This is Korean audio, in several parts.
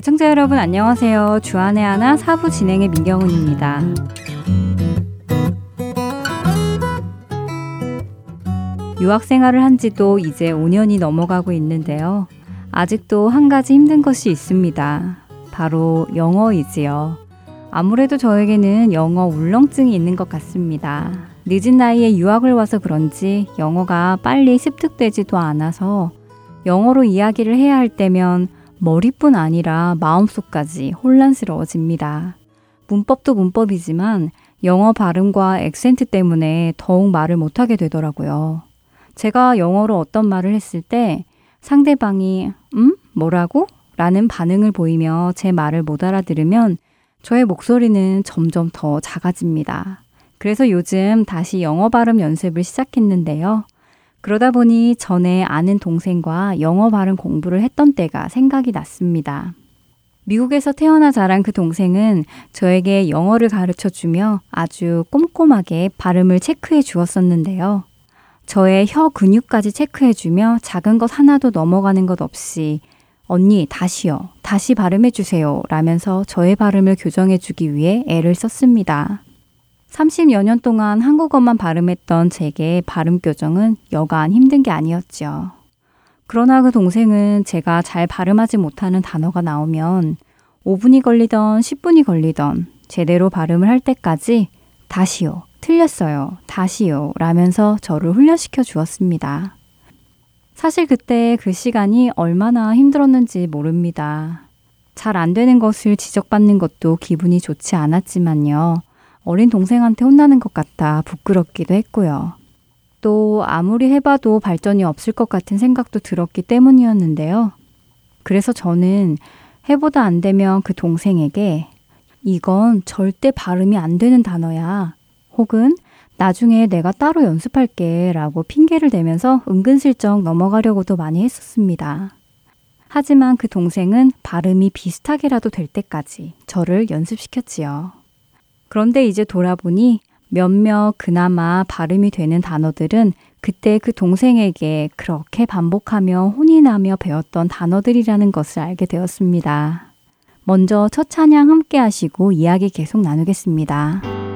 애청자 여러분 안녕하세요. 주안의 하나 사부 진행의 민경훈입니다. 유학 생활을 한 지도 이제 5년이 넘어가고 있는데요. 아직도 한 가지 힘든 것이 있습니다. 바로 영어이지요. 아무래도 저에게는 영어 울렁증이 있는 것 같습니다. 늦은 나이에 유학을 와서 그런지 영어가 빨리 습득되지도 않아서 영어로 이야기를 해야 할 때면 머리뿐 아니라 마음속까지 혼란스러워집니다. 문법도 문법이지만 영어 발음과 액센트 때문에 더욱 말을 못하게 되더라고요. 제가 영어로 어떤 말을 했을 때 상대방이 음? 뭐라고? 라는 반응을 보이며 제 말을 못 알아들으면 저의 목소리는 점점 더 작아집니다. 그래서 요즘 다시 영어 발음 연습을 시작했는데요. 그러다 보니 전에 아는 동생과 영어 발음 공부를 했던 때가 생각이 났습니다. 미국에서 태어나 자란 그 동생은 저에게 영어를 가르쳐 주며 아주 꼼꼼하게 발음을 체크해 주었었는데요. 저의 혀 근육까지 체크해 주며 작은 것 하나도 넘어가는 것 없이 언니, 다시요. 다시 발음해 주세요. 라면서 저의 발음을 교정해 주기 위해 애를 썼습니다. 30여 년 동안 한국어만 발음했던 제게 발음 교정은 여간 힘든 게 아니었죠. 그러나 그 동생은 제가 잘 발음하지 못하는 단어가 나오면 5분이 걸리던 10분이 걸리던 제대로 발음을 할 때까지 다시요, 틀렸어요, 다시요 라면서 저를 훈련시켜 주었습니다. 사실 그때 그 시간이 얼마나 힘들었는지 모릅니다. 잘 안 되는 것을 지적받는 것도 기분이 좋지 않았지만요. 어린 동생한테 혼나는 것 같다 부끄럽기도 했고요. 또 아무리 해봐도 발전이 없을 것 같은 생각도 들었기 때문이었는데요. 그래서 저는 해보다 안 되면 그 동생에게 이건 절대 발음이 안 되는 단어야. 혹은 나중에 내가 따로 연습할게 라고 핑계를 대면서 은근슬쩍 넘어가려고도 많이 했었습니다. 하지만 그 동생은 발음이 비슷하게라도 될 때까지 저를 연습시켰지요. 그런데 이제 돌아보니 몇몇 그나마 발음이 되는 단어들은 그때 그 동생에게 그렇게 반복하며 혼이 나며 배웠던 단어들이라는 것을 알게 되었습니다. 먼저 첫 찬양 함께 하시고 이야기 계속 나누겠습니다.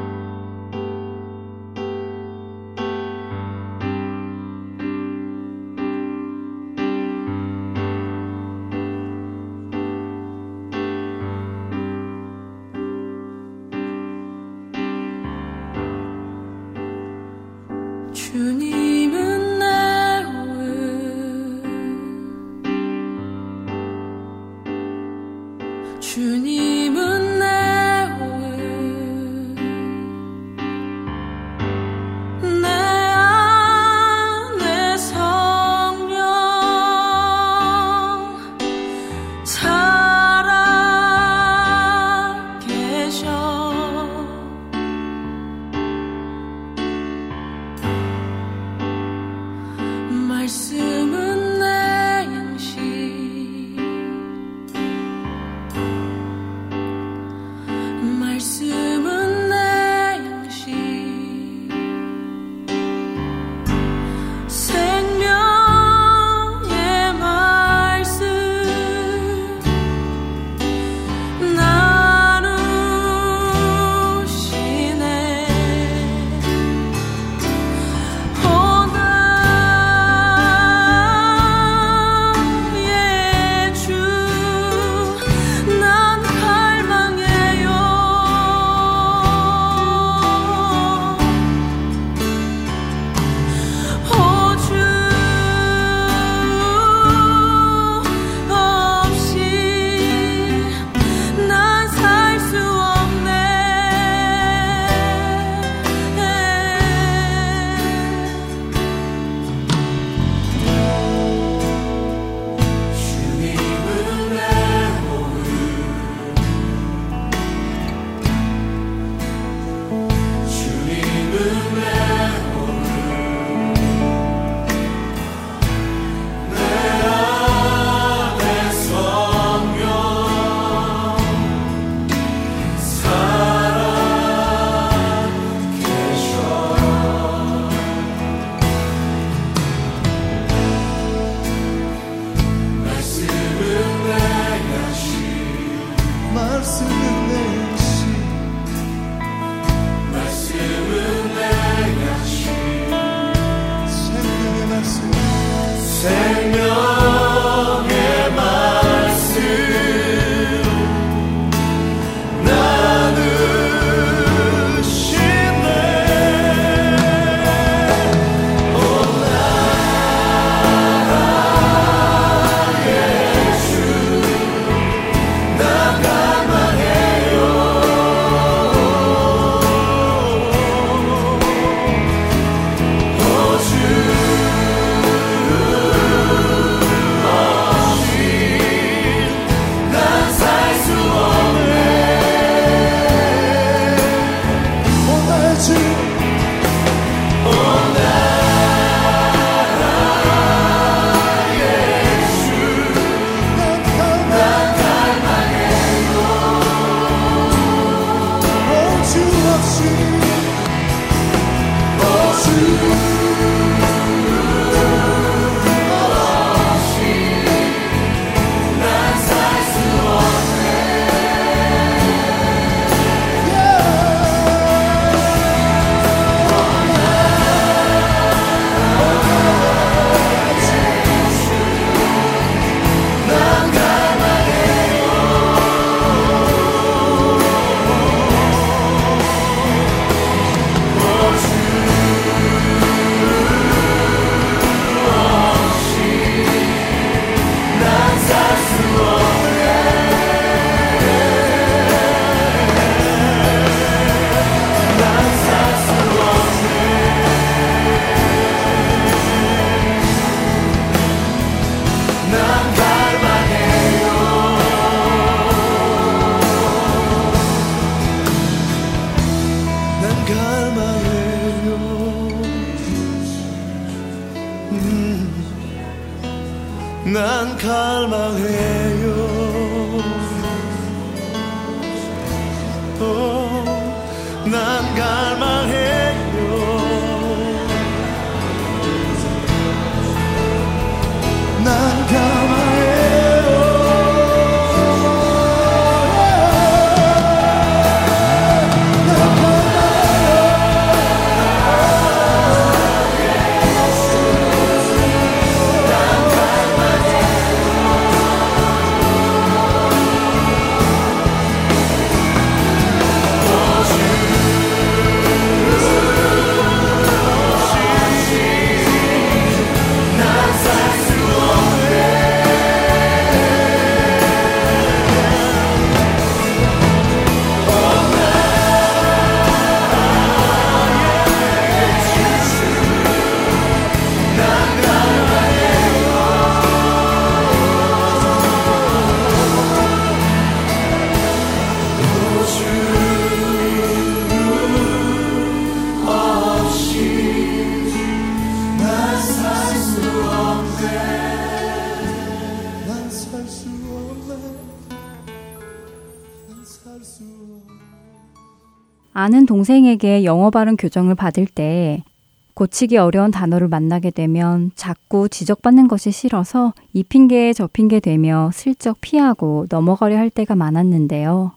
동생에게 영어 발음 교정을 받을 때 고치기 어려운 단어를 만나게 되면 자꾸 지적받는 것이 싫어서 이 핑계에 저 핑계 대며 슬쩍 피하고 넘어가려 할 때가 많았는데요.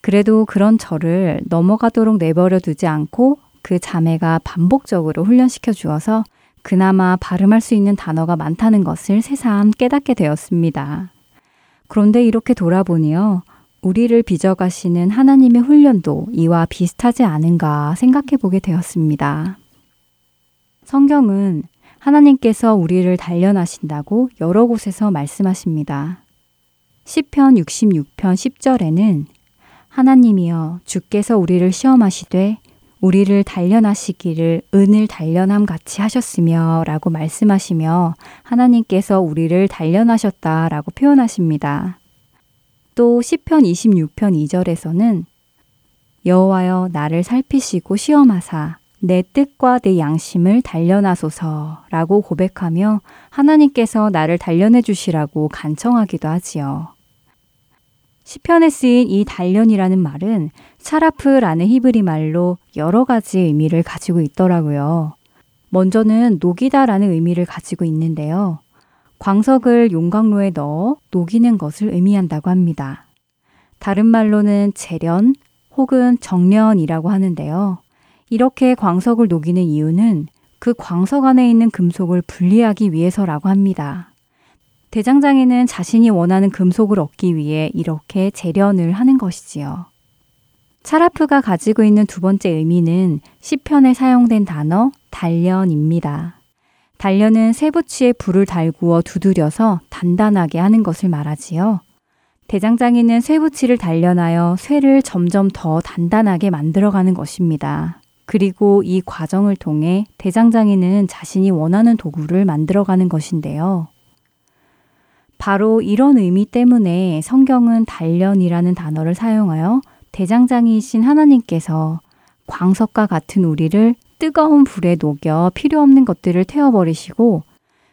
그래도 그런 저를 넘어가도록 내버려 두지 않고 그 자매가 반복적으로 훈련시켜 주어서 그나마 발음할 수 있는 단어가 많다는 것을 새삼 깨닫게 되었습니다. 그런데 이렇게 돌아보니요. 우리를 빚어가시는 하나님의 훈련도 이와 비슷하지 않은가 생각해 보게 되었습니다. 성경은 하나님께서 우리를 단련하신다고 여러 곳에서 말씀하십니다. 10편 66편 10절에는 하나님이여 주께서 우리를 시험하시되 우리를 단련하시기를 은을 단련함 같이 하셨으며 라고 말씀하시며 하나님께서 우리를 단련하셨다 라고 표현하십니다. 또 시편 26편 2절에서는 여호와여 나를 살피시고 시험하사 내 뜻과 내 양심을 단련하소서라고 고백하며 하나님께서 나를 단련해 주시라고 간청하기도 하지요. 시편에 쓰인 이 단련이라는 말은 차라프라는 히브리 말로 여러 가지 의미를 가지고 있더라고요. 먼저는 녹이다라는 의미를 가지고 있는데요. 광석을 용광로에 넣어 녹이는 것을 의미한다고 합니다. 다른 말로는 재련 혹은 정련이라고 하는데요. 이렇게 광석을 녹이는 이유는 그 광석 안에 있는 금속을 분리하기 위해서라고 합니다. 대장장이는 자신이 원하는 금속을 얻기 위해 이렇게 재련을 하는 것이지요. 차라프가 가지고 있는 두 번째 의미는 시편에 사용된 단어 단련입니다. 단련은 쇠붙이에 불을 달구어 두드려서 단단하게 하는 것을 말하지요. 대장장이는 쇠붙이를 단련하여 쇠를 점점 더 단단하게 만들어가는 것입니다. 그리고 이 과정을 통해 대장장이는 자신이 원하는 도구를 만들어가는 것인데요. 바로 이런 의미 때문에 성경은 단련이라는 단어를 사용하여 대장장이이신 하나님께서 광석과 같은 우리를 뜨거운 불에 녹여 필요 없는 것들을 태워버리시고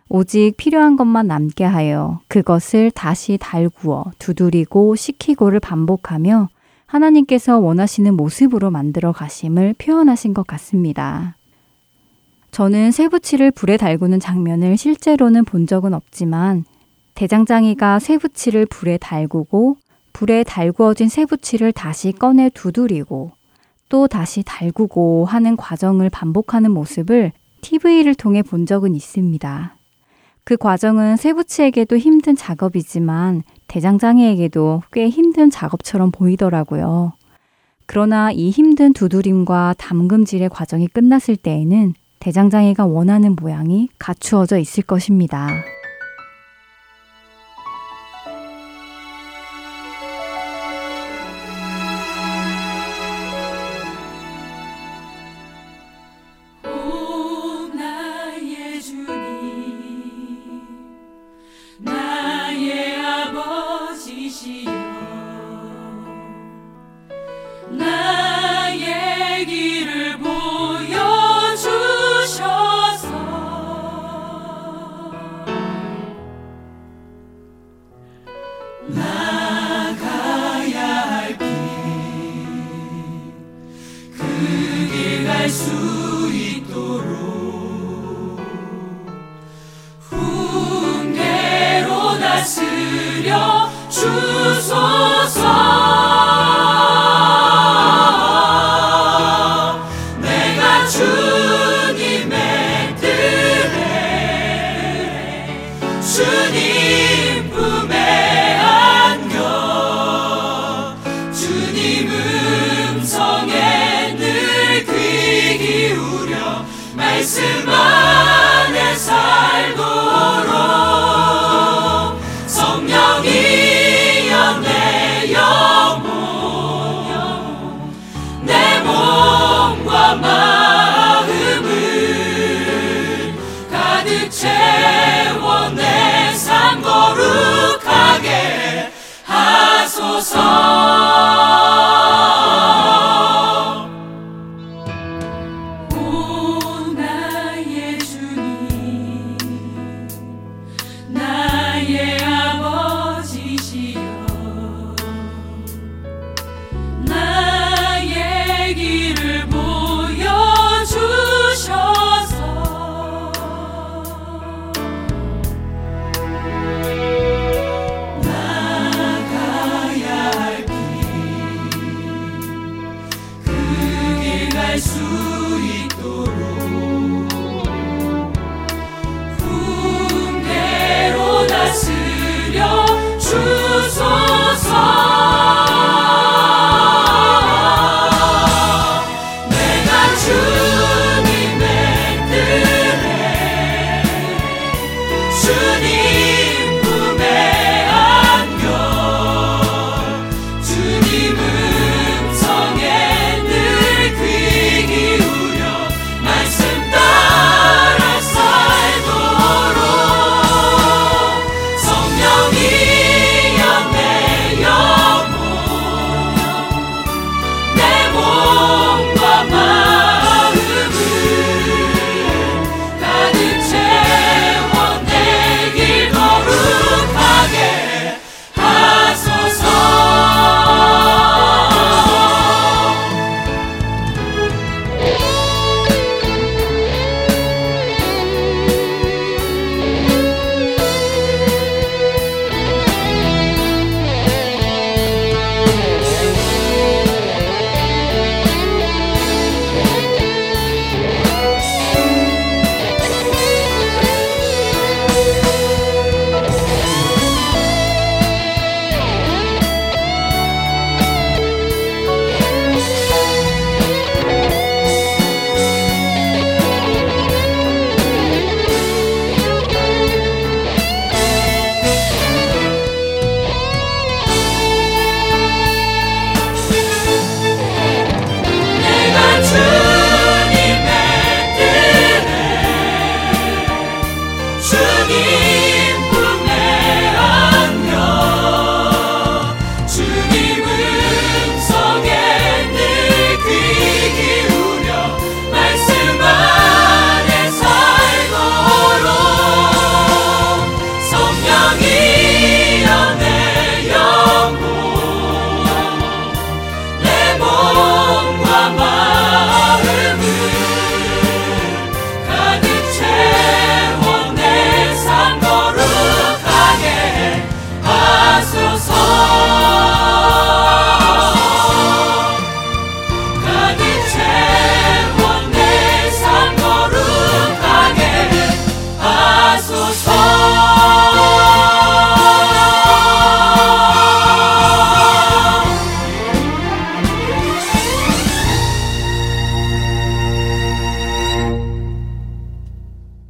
오직 필요한 것만 남게 하여 그것을 다시 달구어 두드리고 식히고를 반복하며 하나님께서 원하시는 모습으로 만들어 가심을 표현하신 것 같습니다. 저는 쇠붙이를 불에 달구는 장면을 실제로는 본 적은 없지만 대장장이가 쇠붙이를 불에 달구고 불에 달구어진 쇠붙이를 다시 꺼내 두드리고 또 다시 달구고 하는 과정을 반복하는 모습을 TV를 통해 본 적은 있습니다. 그 과정은 쇠붙이에게도 힘든 작업이지만 대장장이에게도 꽤 힘든 작업처럼 보이더라고요. 그러나 이 힘든 두드림과 담금질의 과정이 끝났을 때에는 대장장이가 원하는 모양이 갖추어져 있을 것입니다. 수 있도록. 훈계로 다스려 주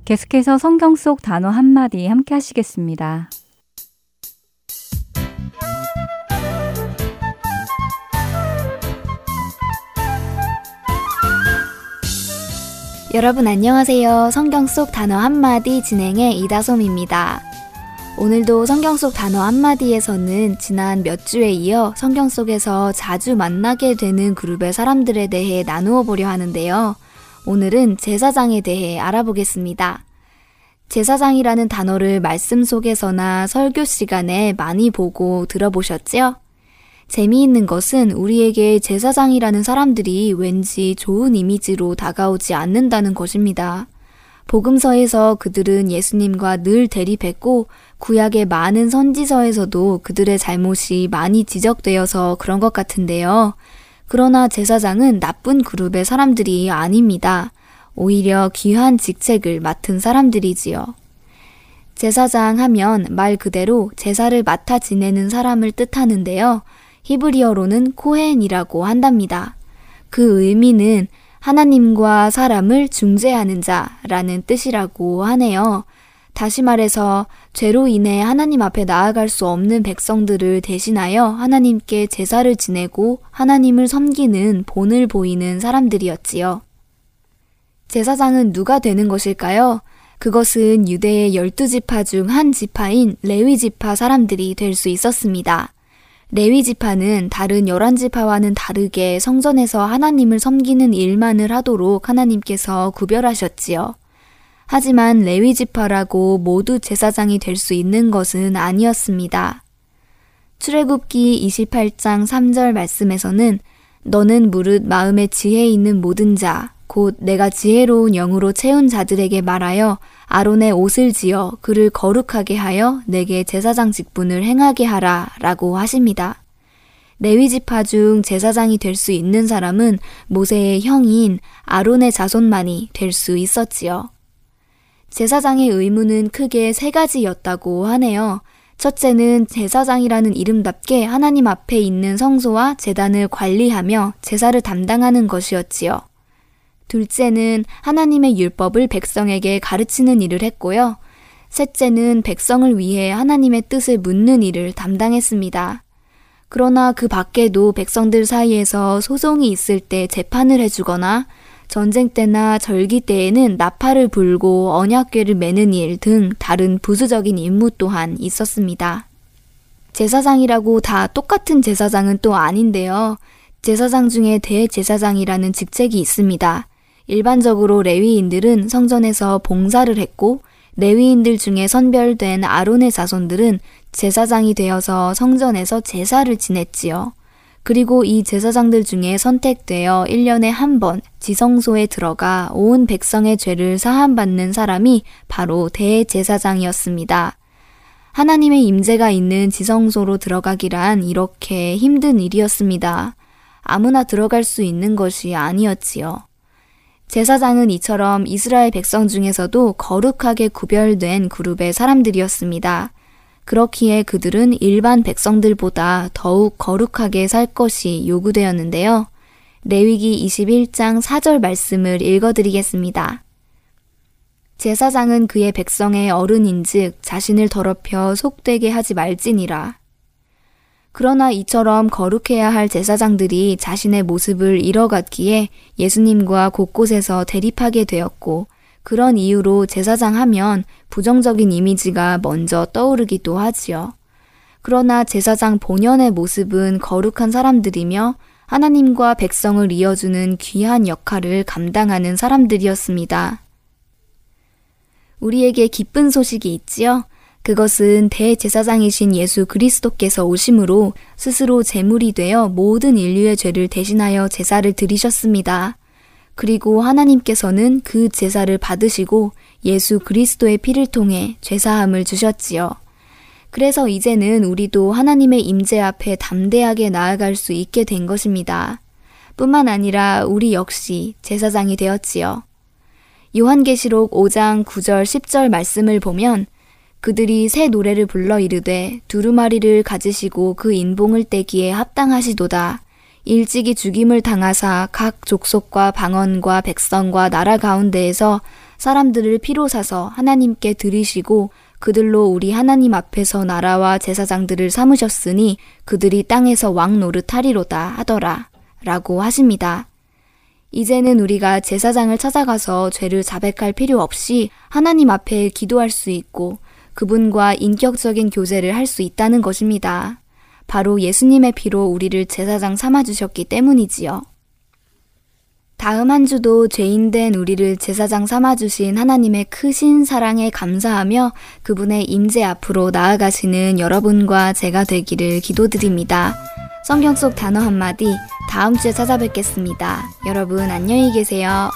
계속해서 성경 속 단어 한마디 함께 하시겠습니다. 여러분 안녕하세요. 성경 속 단어 한마디 진행의 이다솜입니다. 오늘도 성경 속 단어 한마디에서는 지난 몇 주에 이어 성경 속에서 자주 만나게 되는 그룹의 사람들에 대해 나누어 보려 하는데요. 오늘은 제사장에 대해 알아보겠습니다. 제사장이라는 단어를 말씀 속에서나 설교 시간에 많이 보고 들어보셨죠? 재미있는 것은 우리에게 제사장이라는 사람들이 왠지 좋은 이미지로 다가오지 않는다는 것입니다. 복음서에서 그들은 예수님과 늘 대립했고 구약의 많은 선지서에서도 그들의 잘못이 많이 지적되어서 그런 것 같은데요. 그러나 제사장은 나쁜 그룹의 사람들이 아닙니다. 오히려 귀한 직책을 맡은 사람들이지요. 제사장 하면 말 그대로 제사를 맡아 지내는 사람을 뜻하는데요. 히브리어로는 코헨이라고 한답니다. 그 의미는 하나님과 사람을 중재하는 자라는 뜻이라고 하네요. 다시 말해서 죄로 인해 하나님 앞에 나아갈 수 없는 백성들을 대신하여 하나님께 제사를 지내고 하나님을 섬기는 본을 보이는 사람들이었지요. 제사장은 누가 되는 것일까요? 그것은 유대의 열두 지파 중 한 지파인 레위 지파 사람들이 될 수 있었습니다. 레위 지파는 다른 열한 지파와는 다르게 성전에서 하나님을 섬기는 일만을 하도록 하나님께서 구별하셨지요. 하지만 레위 지파라고 모두 제사장이 될 수 있는 것은 아니었습니다. 출애굽기 28장 3절 말씀에서는 너는 무릇 마음에 지혜 있는 모든 자, 곧 내가 지혜로운 영으로 채운 자들에게 말하여 아론의 옷을 지어 그를 거룩하게 하여 내게 제사장 직분을 행하게 하라 라고 하십니다. 레위 지파 중 제사장이 될 수 있는 사람은 모세의 형인 아론의 자손만이 될 수 있었지요. 제사장의 의무는 크게 세 가지였다고 하네요. 첫째는 제사장이라는 이름답게 하나님 앞에 있는 성소와 재단을 관리하며 제사를 담당하는 것이었지요. 둘째는 하나님의 율법을 백성에게 가르치는 일을 했고요. 셋째는 백성을 위해 하나님의 뜻을 묻는 일을 담당했습니다. 그러나 그 밖에도 백성들 사이에서 소송이 있을 때 재판을 해주거나 전쟁 때나 절기 때에는 나팔을 불고 언약궤를 매는 일 등 다른 부수적인 임무 또한 있었습니다. 제사장이라고 다 똑같은 제사장은 또 아닌데요. 제사장 중에 대제사장이라는 직책이 있습니다. 일반적으로 레위인들은 성전에서 봉사를 했고 레위인들 중에 선별된 아론의 자손들은 제사장이 되어서 성전에서 제사를 지냈지요. 그리고 이 제사장들 중에 선택되어 1년에 한 번 지성소에 들어가 온 백성의 죄를 사함받는 사람이 바로 대제사장이었습니다. 하나님의 임재가 있는 지성소로 들어가기란 이렇게 힘든 일이었습니다. 아무나 들어갈 수 있는 것이 아니었지요. 제사장은 이처럼 이스라엘 백성 중에서도 거룩하게 구별된 그룹의 사람들이었습니다. 그렇기에 그들은 일반 백성들보다 더욱 거룩하게 살 것이 요구되었는데요. 레위기 21장 4절 말씀을 읽어드리겠습니다. 제사장은 그의 백성의 어른인즉 자신을 더럽혀 속되게 하지 말지니라. 그러나 이처럼 거룩해야 할 제사장들이 자신의 모습을 잃어갔기에 예수님과 곳곳에서 대립하게 되었고 그런 이유로 제사장 하면 부정적인 이미지가 먼저 떠오르기도 하지요. 그러나 제사장 본연의 모습은 거룩한 사람들이며 하나님과 백성을 이어주는 귀한 역할을 감당하는 사람들이었습니다. 우리에게 기쁜 소식이 있지요? 그것은 대제사장이신 예수 그리스도께서 오심으로 스스로 제물이 되어 모든 인류의 죄를 대신하여 제사를 드리셨습니다. 그리고 하나님께서는 그 제사를 받으시고 예수 그리스도의 피를 통해 죄사함을 주셨지요. 그래서 이제는 우리도 하나님의 임재 앞에 담대하게 나아갈 수 있게 된 것입니다. 뿐만 아니라 우리 역시 제사장이 되었지요. 요한계시록 5장 9절 10절 말씀을 보면 그들이 새 노래를 불러 이르되 두루마리를 가지시고 그 인봉을 떼기에 합당하시도다. 일찍이 죽임을 당하사 각 족속과 방언과 백성과 나라 가운데에서 사람들을 피로 사서 하나님께 들이시고 그들로 우리 하나님 앞에서 나라와 제사장들을 삼으셨으니 그들이 땅에서 왕 노릇하리로다 하더라. 라고 하십니다. 이제는 우리가 제사장을 찾아가서 죄를 자백할 필요 없이 하나님 앞에 기도할 수 있고 그분과 인격적인 교제를 할 수 있다는 것입니다. 바로 예수님의 피로 우리를 제사장 삼아주셨기 때문이지요. 다음 한 주도 죄인된 우리를 제사장 삼아주신 하나님의 크신 사랑에 감사하며 그분의 임재 앞으로 나아가시는 여러분과 제가 되기를 기도드립니다. 성경 속 단어 한마디 다음 주에 찾아뵙겠습니다. 여러분 안녕히 계세요.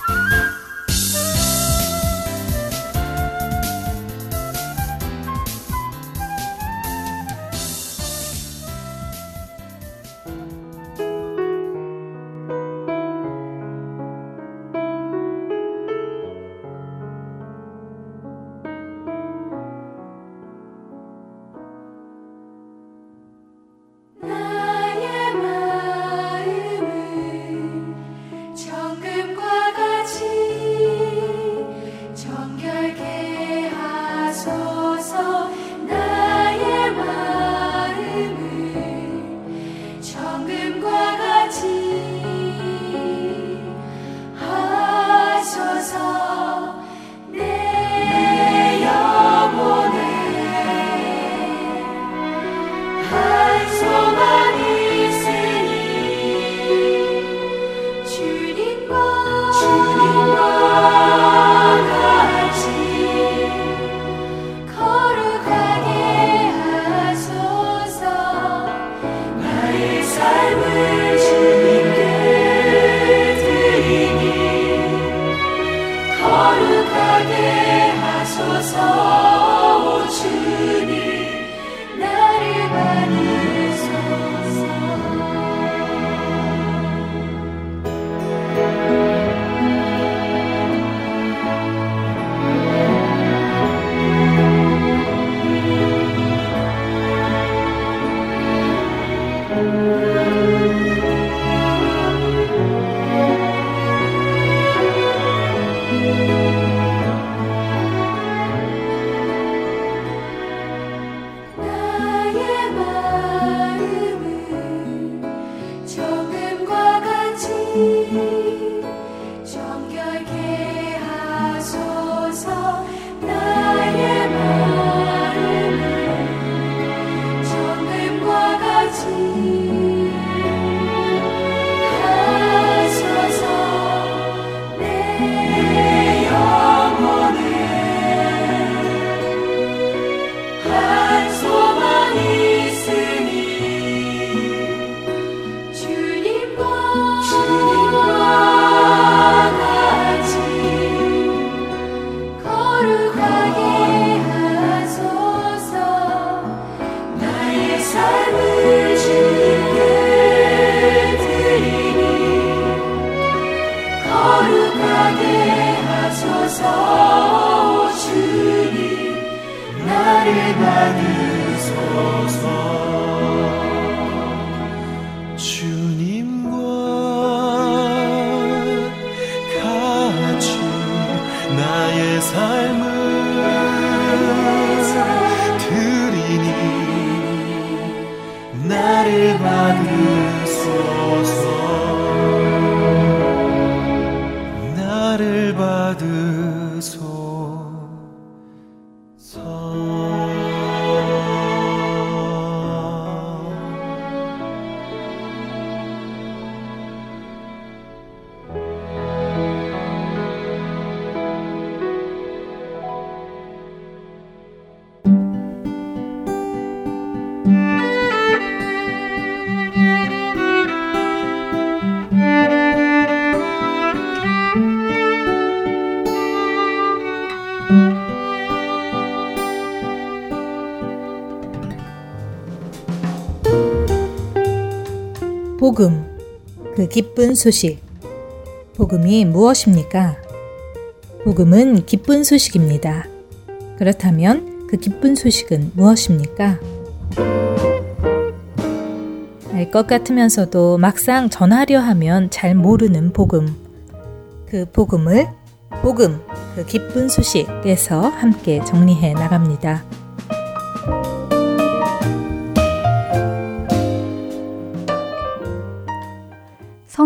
그 기쁜 소식. 복음이 무엇입니까? 복음은 기쁜 소식입니다. 그렇다면 그 기쁜 소식은 무엇입니까? 알 것 같으면서도 막상 전하려 하면 잘 모르는 복음. 그 복음을 복음, 그 기쁜 소식에서 함께 정리해 나갑니다.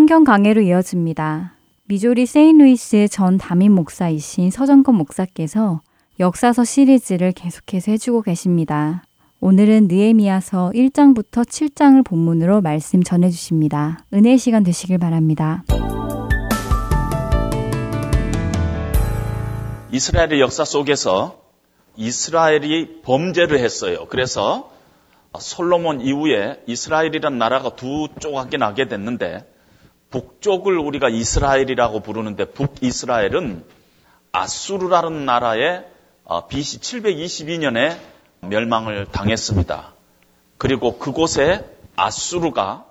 성경 강해로 이어집니다. 미조리 세인루이스의 전 담임 목사이신 서정건 목사께서 역사서 시리즈를 계속해서 해주고 계십니다. 오늘은 느에미아서 1장부터 7장을 본문으로 말씀 전해주십니다. 은혜의 시간 되시길 바랍니다. 이스라엘의 역사 속에서 이스라엘이 범죄를 했어요. 그래서 솔로몬 이후에 이스라엘이란 나라가 두 조각이 나게 됐는데 북쪽을 우리가 이스라엘이라고 부르는데 북이스라엘은 아수르라는 나라에 BC 722년에 멸망을 당했습니다. 그리고 그곳에 아수르가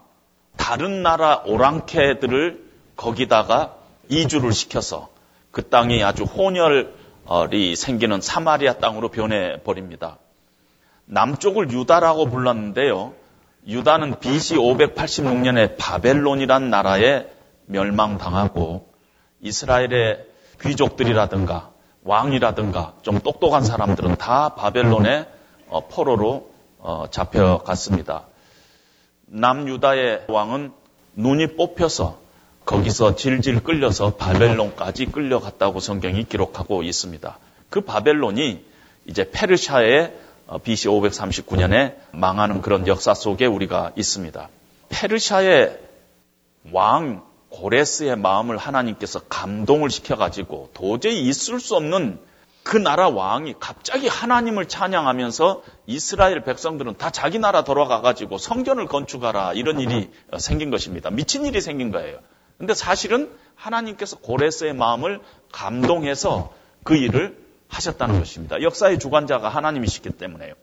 다른 나라 오랑캐들을 거기다가 이주를 시켜서 그 땅이 아주 혼혈이 생기는 사마리아 땅으로 변해 버립니다. 남쪽을 유다라고 불렀는데요. 유다는 BC 586년에 바벨론이란 나라에 멸망당하고 이스라엘의 귀족들이라든가 왕이라든가 좀 똑똑한 사람들은 다 바벨론의 어, 포로로 어, 잡혀갔습니다. 남유다의 왕은 눈이 뽑혀서 거기서 질질 끌려서 바벨론까지 끌려갔다고 성경이 기록하고 있습니다. 그 바벨론이 이제 페르시아의 BC 539년에 망하는 그런 역사 속에 우리가 있습니다. 페르시아의 왕 고레스의 마음을 하나님께서 감동을 시켜가지고 도저히 있을 수 없는 그 나라 왕이 갑자기 하나님을 찬양하면서 이스라엘 백성들은 다 자기 나라 돌아가가지고 성전을 건축하라 이런 일이 생긴 것입니다. 미친 일이 생긴 거예요. 근데 사실은 하나님께서 고레스의 마음을 감동해서 그 일을 하셨다는 것입니다. 역사의 주관자가 하나님이시기 때문에요.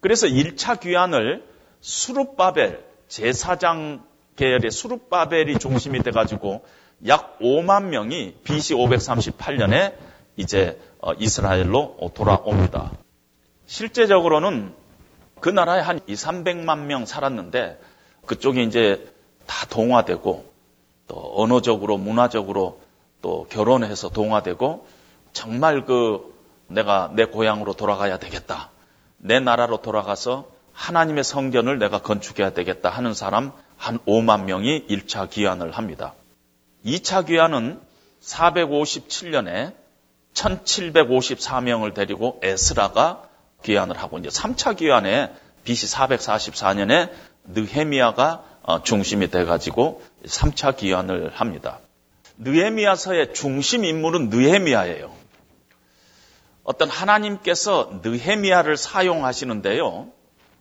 그래서 1차 귀환을 수룹바벨 제사장 계열의 수룹바벨이 중심이 돼 가지고 약 5만 명이 BC 538년에 이제 어, 이스라엘로 돌아옵니다. 실제적으로는 그 나라에 한 2, 300만 명 살았는데 그쪽이 이제 다 동화되고 또 언어적으로 문화적으로 또 결혼해서 동화되고 정말 그 내가 내 고향으로 돌아가야 되겠다. 내 나라로 돌아가서 하나님의 성전을 내가 건축해야 되겠다 하는 사람 한 5만 명이 1차 귀환을 합니다. 2차 귀환은 457년에 1754명을 데리고 에스라가 귀환을 하고 이제 3차 귀환에 BC 444년에 느헤미야가 어, 중심이 돼가지고 3차 기환을 합니다. 느헤미야서의 중심 인물은 느헤미야예요. 어떤 하나님께서 느헤미야를 사용하시는데요.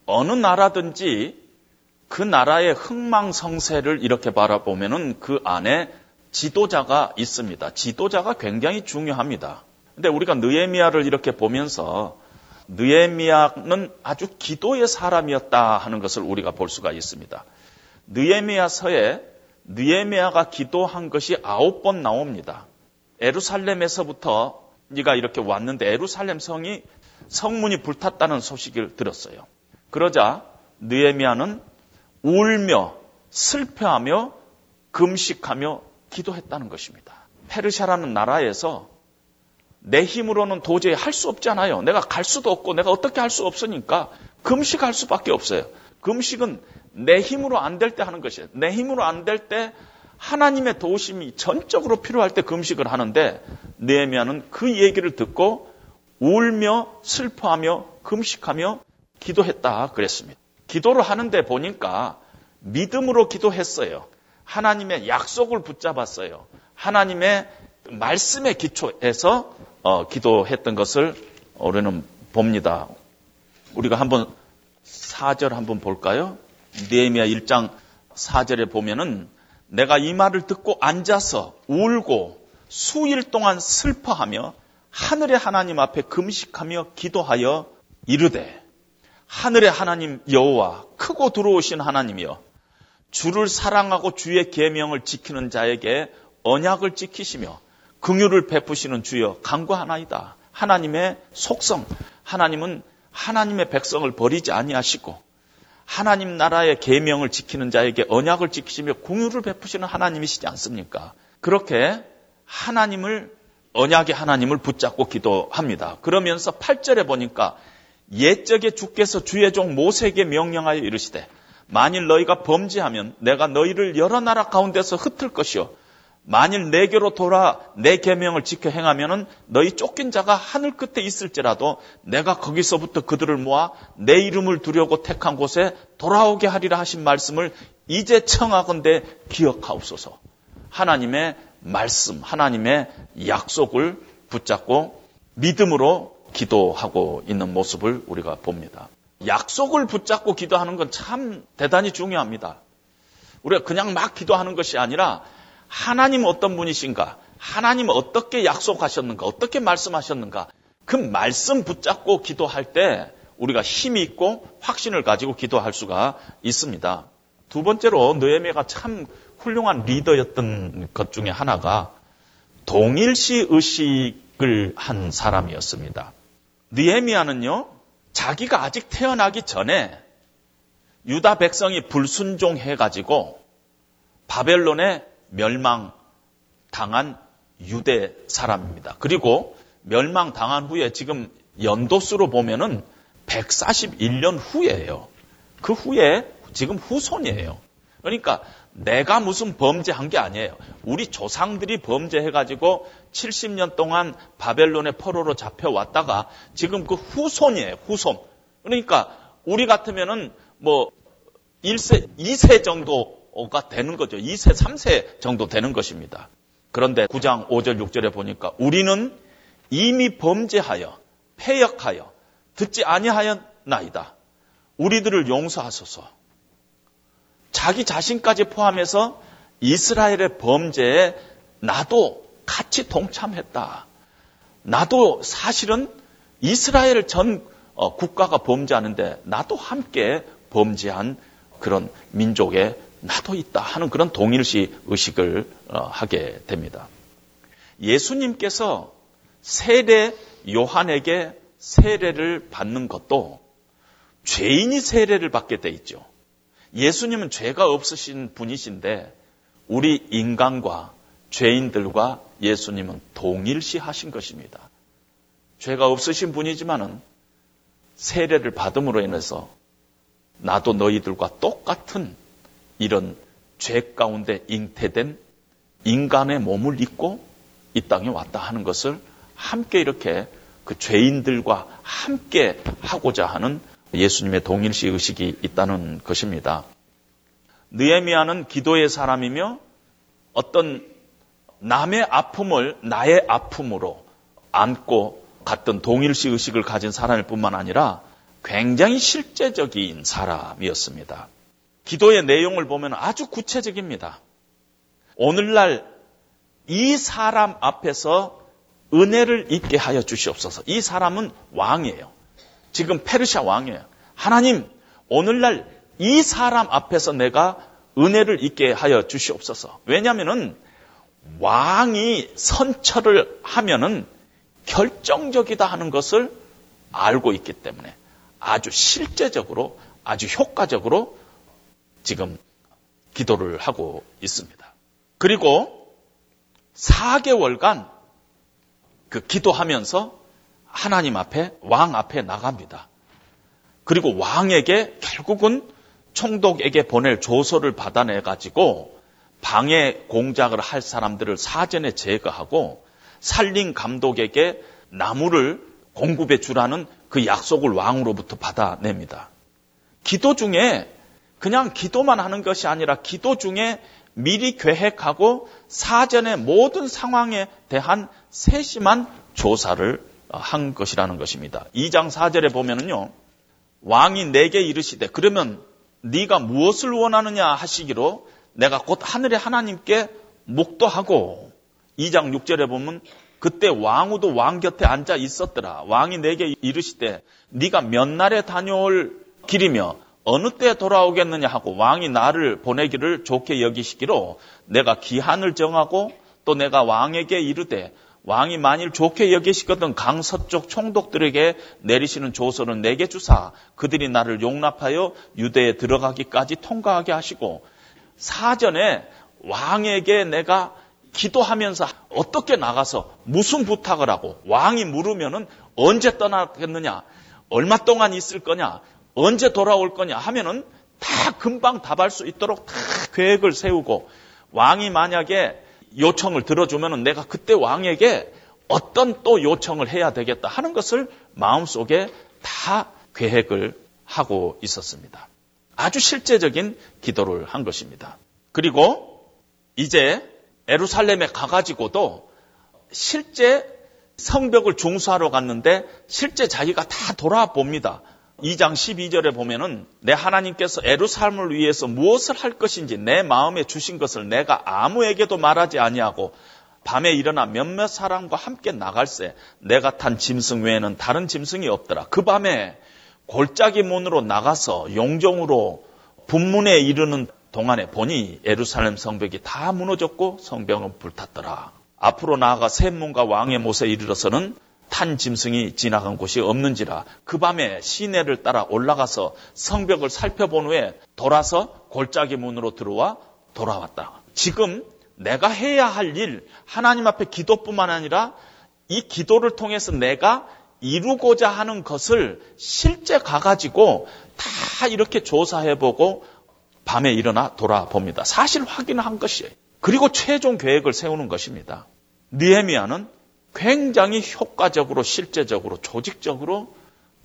어느 나라든지 그 나라의 흥망성쇠를 이렇게 바라보면은 그 안에 지도자가 있습니다. 지도자가 굉장히 중요합니다. 근데 우리가 느헤미야를 이렇게 보면서 느헤미야는 아주 기도의 사람이었다 하는 것을 우리가 볼 수가 있습니다. 느에미아서에 느에미아가 기도한 것이 아홉 번 나옵니다. 에루살렘에서부터 네가 이렇게 왔는데 에루살렘 성이 성문이 불탔다는 소식을 들었어요. 그러자 느에미아는 울며 슬퍼하며 금식하며 기도했다는 것입니다. 페르시아라는 나라에서 내 힘으로는 도저히 할 수 없잖아요. 내가 갈 수도 없고 내가 어떻게 할 수 없으니까 금식할 수밖에 없어요. 금식은 내 힘으로 안 될 때 하는 것이에요. 내 힘으로 안 될 때 하나님의 도우심이 전적으로 필요할 때 금식을 하는데 느헤미야는 그 얘기를 듣고 울며 슬퍼하며 금식하며 기도했다 그랬습니다. 기도를 하는데 보니까 믿음으로 기도했어요. 하나님의 약속을 붙잡았어요. 하나님의 말씀의 기초에서 어, 기도했던 것을 우리는 봅니다. 우리가 한번 4절 한번 볼까요? 느헤미야 1장 4절에 보면은 내가 이 말을 듣고 앉아서 울고 수일 동안 슬퍼하며 하늘의 하나님 앞에 금식하며 기도하여 이르되 하늘의 하나님 여호와 크고 들어오신 하나님이여 주를 사랑하고 주의 계명을 지키는 자에게 언약을 지키시며 긍휼을 베푸시는 주여 간구하나이다. 하나님의 속성 하나님은 하나님의 백성을 버리지 아니하시고 하나님 나라의 계명을 지키는 자에게 언약을 지키시며 공유를 베푸시는 하나님이시지 않습니까? 그렇게 하나님을 언약의 하나님을 붙잡고 기도합니다. 그러면서 8절에 보니까 옛적에 주께서 주의 종 모세에게 명령하여 이르시되 만일 너희가 범죄하면 내가 너희를 여러 나라 가운데서 흩을 것이요 만일 내게로 돌아 내 계명을 지켜 행하면은 너희 쫓긴 자가 하늘 끝에 있을지라도 내가 거기서부터 그들을 모아 내 이름을 두려고 택한 곳에 돌아오게 하리라 하신 말씀을 이제 청하건대 기억하옵소서. 하나님의 말씀, 하나님의 약속을 붙잡고 믿음으로 기도하고 있는 모습을 우리가 봅니다. 약속을 붙잡고 기도하는 건 참 대단히 중요합니다. 우리가 그냥 막 기도하는 것이 아니라 하나님 어떤 분이신가? 하나님 어떻게 약속하셨는가? 어떻게 말씀하셨는가? 그 말씀 붙잡고 기도할 때 우리가 힘이 있고 확신을 가지고 기도할 수가 있습니다. 두 번째로 느헤미야가 참 훌륭한 리더였던 것 중에 하나가 동일시 의식을 한 사람이었습니다. 느헤미야는요 자기가 아직 태어나기 전에 유다 백성이 불순종해 가지고 바벨론에 멸망 당한 유대 사람입니다. 그리고 멸망 당한 후에 지금 연도수로 보면은 141년 후예요. 그 후에 지금 후손이에요. 그러니까 내가 무슨 범죄한 게 아니에요. 우리 조상들이 범죄해가지고 70년 동안 바벨론의 포로로 잡혀왔다가 지금 그 후손이에요. 후손. 그러니까 우리 같으면은 뭐 1세, 2세 정도 가 되는 거죠. 2세, 3세 정도 되는 것입니다. 그런데 9장 5절, 6절에 보니까 우리는 이미 범죄하여 폐역하여 듣지 아니하였나이다. 우리들을 용서하소서. 자기 자신까지 포함해서 이스라엘의 범죄에 나도 같이 동참했다. 나도 사실은 이스라엘 전 어, 국가가 범죄하는데 나도 함께 범죄한 그런 민족에 나도 있다 하는 그런 동일시 의식을 어, 하게 됩니다. 예수님께서 세례 요한에게 세례를 받는 것도 죄인이 세례를 받게 돼 있죠. 예수님은 죄가 없으신 분이신데 우리 인간과 죄인들과 예수님은 동일시 하신 것입니다. 죄가 없으신 분이지만은 세례를 받음으로 인해서 나도 너희들과 똑같은 이런 죄 가운데 잉태된 인간의 몸을 입고 이 땅에 왔다 하는 것을 함께 이렇게 그 죄인들과 함께 하고자 하는 예수님의 동일시 의식이 있다는 것입니다. 느에미아는 기도의 사람이며 어떤 남의 아픔을 나의 아픔으로 안고 갔던 동일시 의식을 가진 사람일 뿐만 아니라 굉장히 실제적인 사람이었습니다. 기도의 내용을 보면 아주 구체적입니다. 오늘날 이 사람 앞에서 은혜를 있게 하여 주시옵소서. 이 사람은 왕이에요. 지금 페르시아 왕이에요. 하나님, 오늘날 이 사람 앞에서 내가 은혜를 있게 하여 주시옵소서. 왜냐하면은 왕이 선처를 하면은 결정적이다 하는 것을 알고 있기 때문에 아주 실제적으로 아주 효과적으로 지금 기도를 하고 있습니다. 그리고 4개월간 그 기도하면서 하나님 앞에 왕 앞에 나갑니다. 그리고 왕에게 결국은 총독에게 보낼 조서를 받아내 가지고 방해 공작을 할 사람들을 사전에 제거하고 살린 감독에게 나무를 공급해 주라는 그 약속을 왕으로부터 받아냅니다. 기도 중에 그냥 기도만 하는 것이 아니라 기도 중에 미리 계획하고 사전에 모든 상황에 대한 세심한 조사를 한 것이라는 것입니다. 2장 4절에 보면은요. 왕이 내게 이르시되 그러면 네가 무엇을 원하느냐 하시기로 내가 곧 하늘의 하나님께 묵도하고 2장 6절에 보면 그때 왕후도 왕 곁에 앉아 있었더라. 왕이 내게 이르시되 네가 몇 날에 다녀올 길이며 어느 때 돌아오겠느냐 하고 왕이 나를 보내기를 좋게 여기시기로 내가 기한을 정하고 또 내가 왕에게 이르되 왕이 만일 좋게 여기시거든 강 서쪽 총독들에게 내리시는 조서는 내게 주사 그들이 나를 용납하여 유대에 들어가기까지 통과하게 하시고 사전에 왕에게 내가 기도하면서 어떻게 나가서 무슨 부탁을 하고 왕이 물으면은 언제 떠나겠느냐? 얼마 동안 있을 거냐 언제 돌아올 거냐 하면은 다 금방 답할 수 있도록 다 계획을 세우고 왕이 만약에 요청을 들어주면 내가 그때 왕에게 어떤 또 요청을 해야 되겠다 하는 것을 마음속에 다 계획을 하고 있었습니다. 아주 실제적인 기도를 한 것입니다. 그리고 이제 에루살렘에 가가지고도 실제 성벽을 중수하러 갔는데 실제 자기가 다 돌아봅니다. 2장 12절에 보면은 내 하나님께서 에루살렘을 위해서 무엇을 할 것인지 내 마음에 주신 것을 내가 아무에게도 말하지 아니하고 밤에 일어나 몇몇 사람과 함께 나갈새 내가 탄 짐승 외에는 다른 짐승이 없더라. 그 밤에 골짜기 문으로 나가서 용종으로 분문에 이르는 동안에 보니 에루살렘 성벽이 다 무너졌고 성벽은 불탔더라. 앞으로 나아가 샘문과 왕의 못에 이르러서는 탄 짐승이 지나간 곳이 없는지라 그 밤에 시내를 따라 올라가서 성벽을 살펴본 후에 돌아서 골짜기 문으로 들어와 돌아왔다. 지금 내가 해야 할 일, 하나님 앞에 기도뿐만 아니라 이 기도를 통해서 내가 이루고자 하는 것을 실제 가가지고 다 이렇게 조사해보고 밤에 일어나 돌아봅니다. 사실 확인한 것이에요. 그리고 최종 계획을 세우는 것입니다. 니에미아는 굉장히 효과적으로 실제적으로 조직적으로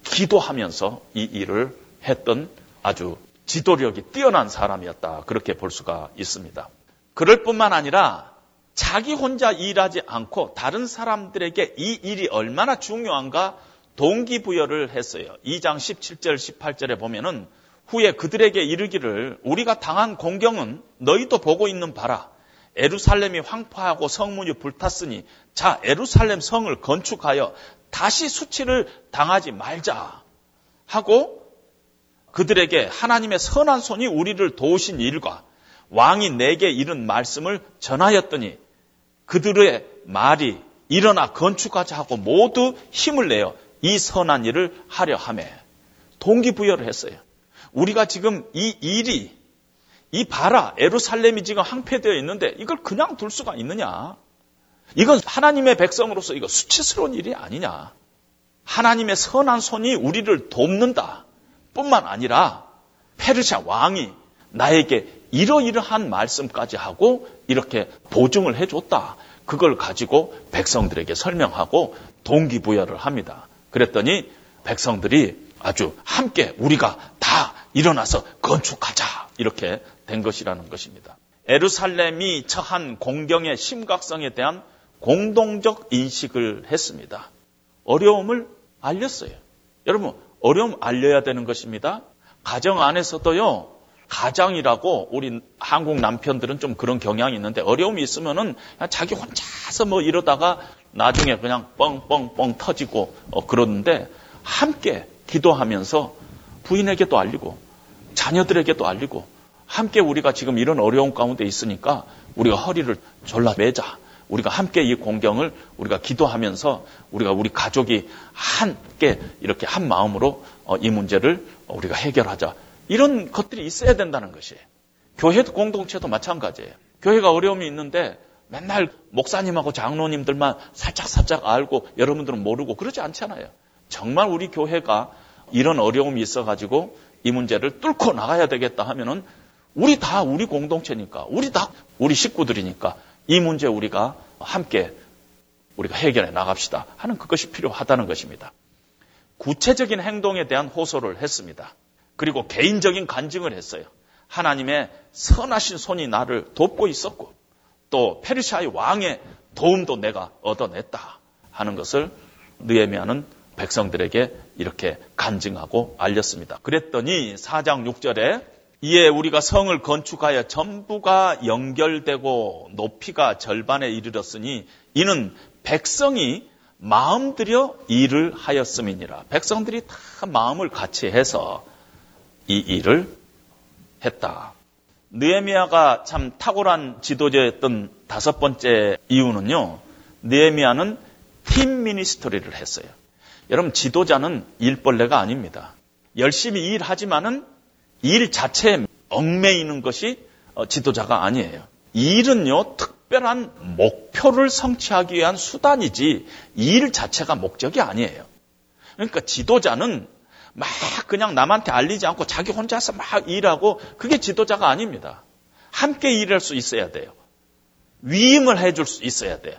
기도하면서 이 일을 했던 아주 지도력이 뛰어난 사람이었다. 그렇게 볼 수가 있습니다. 그럴 뿐만 아니라 자기 혼자 일하지 않고 다른 사람들에게 이 일이 얼마나 중요한가 동기부여를 했어요. 2장 17절, 18절에 보면은 후에 그들에게 이르기를 우리가 당한 공경은 너희도 보고 있는 바라. 에루살렘이 황파하고 성문이 불탔으니 자 에루살렘 성을 건축하여 다시 수치를 당하지 말자 하고 그들에게 하나님의 선한 손이 우리를 도우신 일과 왕이 내게 이른 말씀을 전하였더니 그들의 말이 일어나 건축하자 하고 모두 힘을 내어 이 선한 일을 하려 함에 동기부여를 했어요. 우리가 지금 이 일이 이 바라 에루살렘이 지금 항폐되어 있는데 이걸 그냥 둘 수가 있느냐? 이건 하나님의 백성으로서 이거 수치스러운 일이 아니냐? 하나님의 선한 손이 우리를 돕는다. 뿐만 아니라 페르시아 왕이 나에게 이러이러한 말씀까지 하고 이렇게 보증을 해줬다. 그걸 가지고 백성들에게 설명하고 동기부여를 합니다. 그랬더니 백성들이 아주 함께 우리가 다 일어나서 건축하자. 이렇게 된 것이라는 것입니다. 에루살렘이 처한 공경의 심각성에 대한 공동적 인식을 했습니다. 어려움을 알렸어요. 여러분, 어려움 알려야 되는 것입니다. 가정 안에서도요, 가장이라고 우리 한국 남편들은 좀 그런 경향이 있는데 어려움이 있으면은 자기 혼자서 뭐 이러다가 나중에 그냥 뻥뻥뻥 터지고 어 그러는데 함께 기도하면서 부인에게도 알리고 자녀들에게도 알리고 함께 우리가 지금 이런 어려운 가운데 있으니까 우리가 허리를 졸라 매자. 우리가 함께 이 공경을 우리가 기도하면서 우리가 우리 가족이 함께 이렇게 한 마음으로 어, 이 문제를 우리가 해결하자. 이런 것들이 있어야 된다는 것이에요. 교회 공동체도 마찬가지예요. 교회가 어려움이 있는데 맨날 목사님하고 장로님들만 살짝살짝 알고 여러분들은 모르고 그러지 않잖아요. 정말 우리 교회가 이런 어려움이 있어가지고 이 문제를 뚫고 나가야 되겠다 하면은 우리 다 우리 공동체니까, 우리 다 우리 식구들이니까 이 문제 우리가 함께 우리가 해결해 나갑시다 하는 그것이 필요하다는 것입니다. 구체적인 행동에 대한 호소를 했습니다. 그리고 개인적인 간증을 했어요. 하나님의 선하신 손이 나를 돕고 있었고 또 페르시아의 왕의 도움도 내가 얻어냈다 하는 것을 느에미아는 백성들에게 이렇게 간증하고 알렸습니다. 그랬더니 4장 6절에 이에 우리가 성을 건축하여 전부가 연결되고 높이가 절반에 이르렀으니 이는 백성이 마음 들여 일을 하였음이니라. 백성들이 다 마음을 같이 해서 이 일을 했다. 느에미아가 참 탁월한 지도자였던 다섯 번째 이유는요. 느헤미야는 팀 미니스터리를 했어요. 여러분 지도자는 일벌레가 아닙니다. 열심히 일하지만은 일 자체에 얽매이는 것이 어, 지도자가 아니에요. 일은요 특별한 목표를 성취하기 위한 수단이지 일 자체가 목적이 아니에요. 그러니까 지도자는 막 그냥 남한테 알리지 않고 자기 혼자서 막 일하고 그게 지도자가 아닙니다. 함께 일할 수 있어야 돼요. 위임을 해줄 수 있어야 돼요.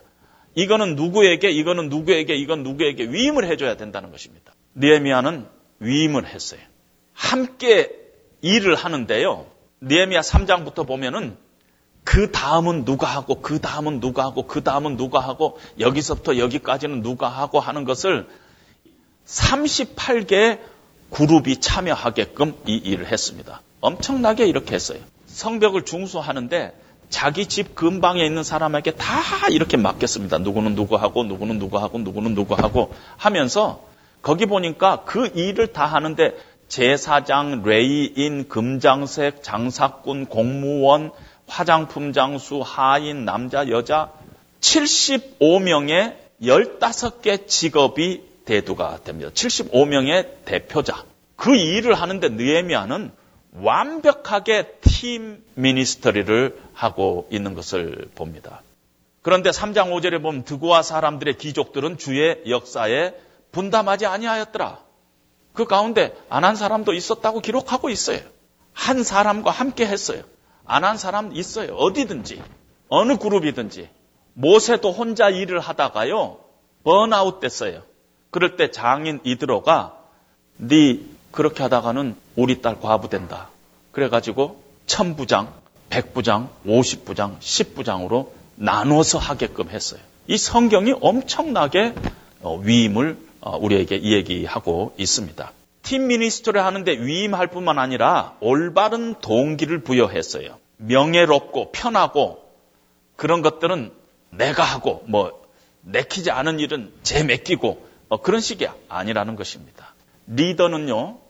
이거는 누구에게, 이거는 누구에게, 이건 누구에게 위임을 해줘야 된다는 것입니다. 니에미아는 위임을 했어요. 함께 일을 하는데요. 니에미아 3장부터 보면은 그 다음은 누가 하고, 그 다음은 누가 하고, 그 다음은 누가 하고, 여기서부터 여기까지는 누가 하고 하는 것을 38개 그룹이 참여하게끔 이 일을 했습니다. 엄청나게 이렇게 했어요. 성벽을 중수하는데 자기 집 근방에 있는 사람에게 다 이렇게 맡겼습니다. 누구는 누구 하고, 누구는 누구 하고, 누구는 누구 하고 하면서 거기 보니까 그 일을 다 하는데 제사장, 레이인, 금장색, 장사꾼, 공무원, 화장품 장수, 하인, 남자, 여자 75명의 15개 직업이 대두가 됩니다. 75명의 대표자. 그 일을 하는데 느에미아는 완벽하게 팀 미니스터리를 하고 있는 것을 봅니다. 그런데 3장 5절에 보면 드고와 사람들의 귀족들은 주의 역사에 분담하지 아니하였더라. 그 가운데 안 한 사람도 있었다고 기록하고 있어요. 한 사람과 함께 했어요. 안 한 사람 있어요. 어디든지 어느 그룹이든지 모세도 혼자 일을 하다가요 번아웃 됐어요. 그럴 때 장인 이드로가 네 그렇게 하다가는 우리 딸 과부 된다. 그래가지고 천부장, 백부장, 오십부장, 십부장으로 나눠서 하게끔 했어요. 이 성경이 엄청나게 어, 위임을 어, 우리에게 이야기하고 있습니다. 팀 미니스트를 하는데 위임할 뿐만 아니라 올바른 동기를 부여했어요. 명예롭고 편하고 그런 것들은 내가 하고 뭐 내키지 않은 일은 제 맡기고 어, 그런 식이 아니라는 것입니다. 리더는요,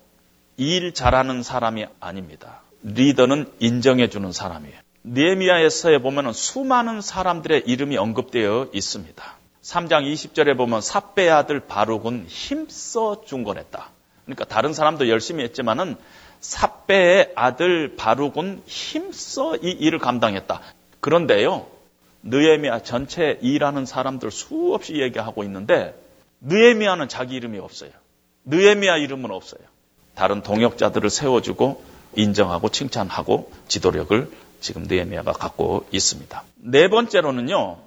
일 잘하는 사람이 아닙니다. 리더는 인정해주는 사람이에요. 니에미아에서에 보면 수많은 사람들의 이름이 언급되어 있습니다. 3장 20절에 보면 삽베 아들 바룩은 힘써 중건했다. 그러니까 다른 사람도 열심히 했지만은 삽베의 아들 바룩은 힘써 이 일을 감당했다. 그런데요, 느에미아 전체 일하는 사람들 수없이 얘기하고 있는데 느에미아는 자기 이름이 없어요. 느에미아 이름은 없어요. 다른 동역자들을 세워주고 인정하고 칭찬하고 지도력을 지금 느에미아가 갖고 있습니다. 네 번째로는요.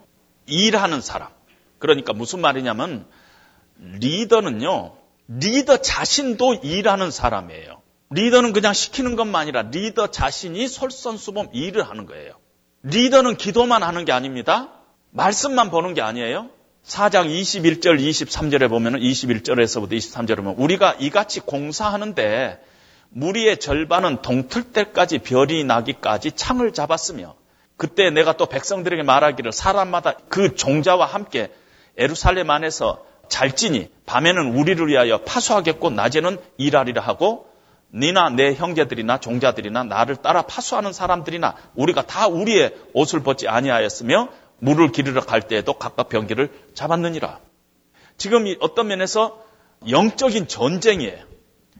일하는 사람. 그러니까 무슨 말이냐면 리더는요. 리더 자신도 일하는 사람이에요. 리더는 그냥 시키는 것만 아니라 리더 자신이 솔선수범 일을 하는 거예요. 리더는 기도만 하는 게 아닙니다. 말씀만 보는 게 아니에요. 4장 21절, 23절에 보면 21절에서부터 23절에 보면 우리가 이같이 공사하는데 무리의 절반은 동틀 때까지 별이 나기까지 창을 잡았으며 그때 내가 또 백성들에게 말하기를 사람마다 그 종자와 함께 에루살렘 안에서 잘지니 밤에는 우리를 위하여 파수하겠고 낮에는 일하리라 하고 니나 내 형제들이나 종자들이나 나를 따라 파수하는 사람들이나 우리가 다 우리의 옷을 벗지 아니하였으며 물을 기르러 갈 때에도 각각 병기를 잡았느니라. 지금 어떤 면에서 영적인 전쟁이에요.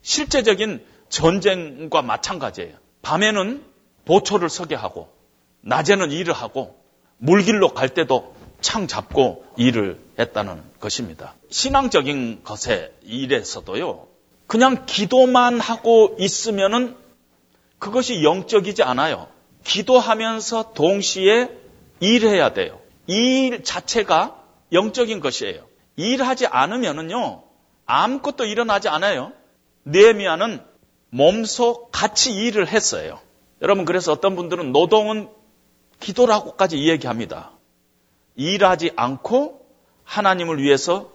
실제적인 전쟁과 마찬가지예요. 밤에는 보초를 서게 하고 낮에는 일을 하고 물길로 갈 때도 창 잡고 일을 했다는 것입니다. 신앙적인 것에 일에서도요. 그냥 기도만 하고 있으면은 그것이 영적이지 않아요. 기도하면서 동시에 일해야 돼요. 일 자체가 영적인 것이에요. 일하지 않으면은요, 아무것도 일어나지 않아요. 네미아는 몸소 같이 일을 했어요. 여러분, 그래서 어떤 분들은 노동은 기도라고까지 이야기합니다. 일하지 않고 하나님을 위해서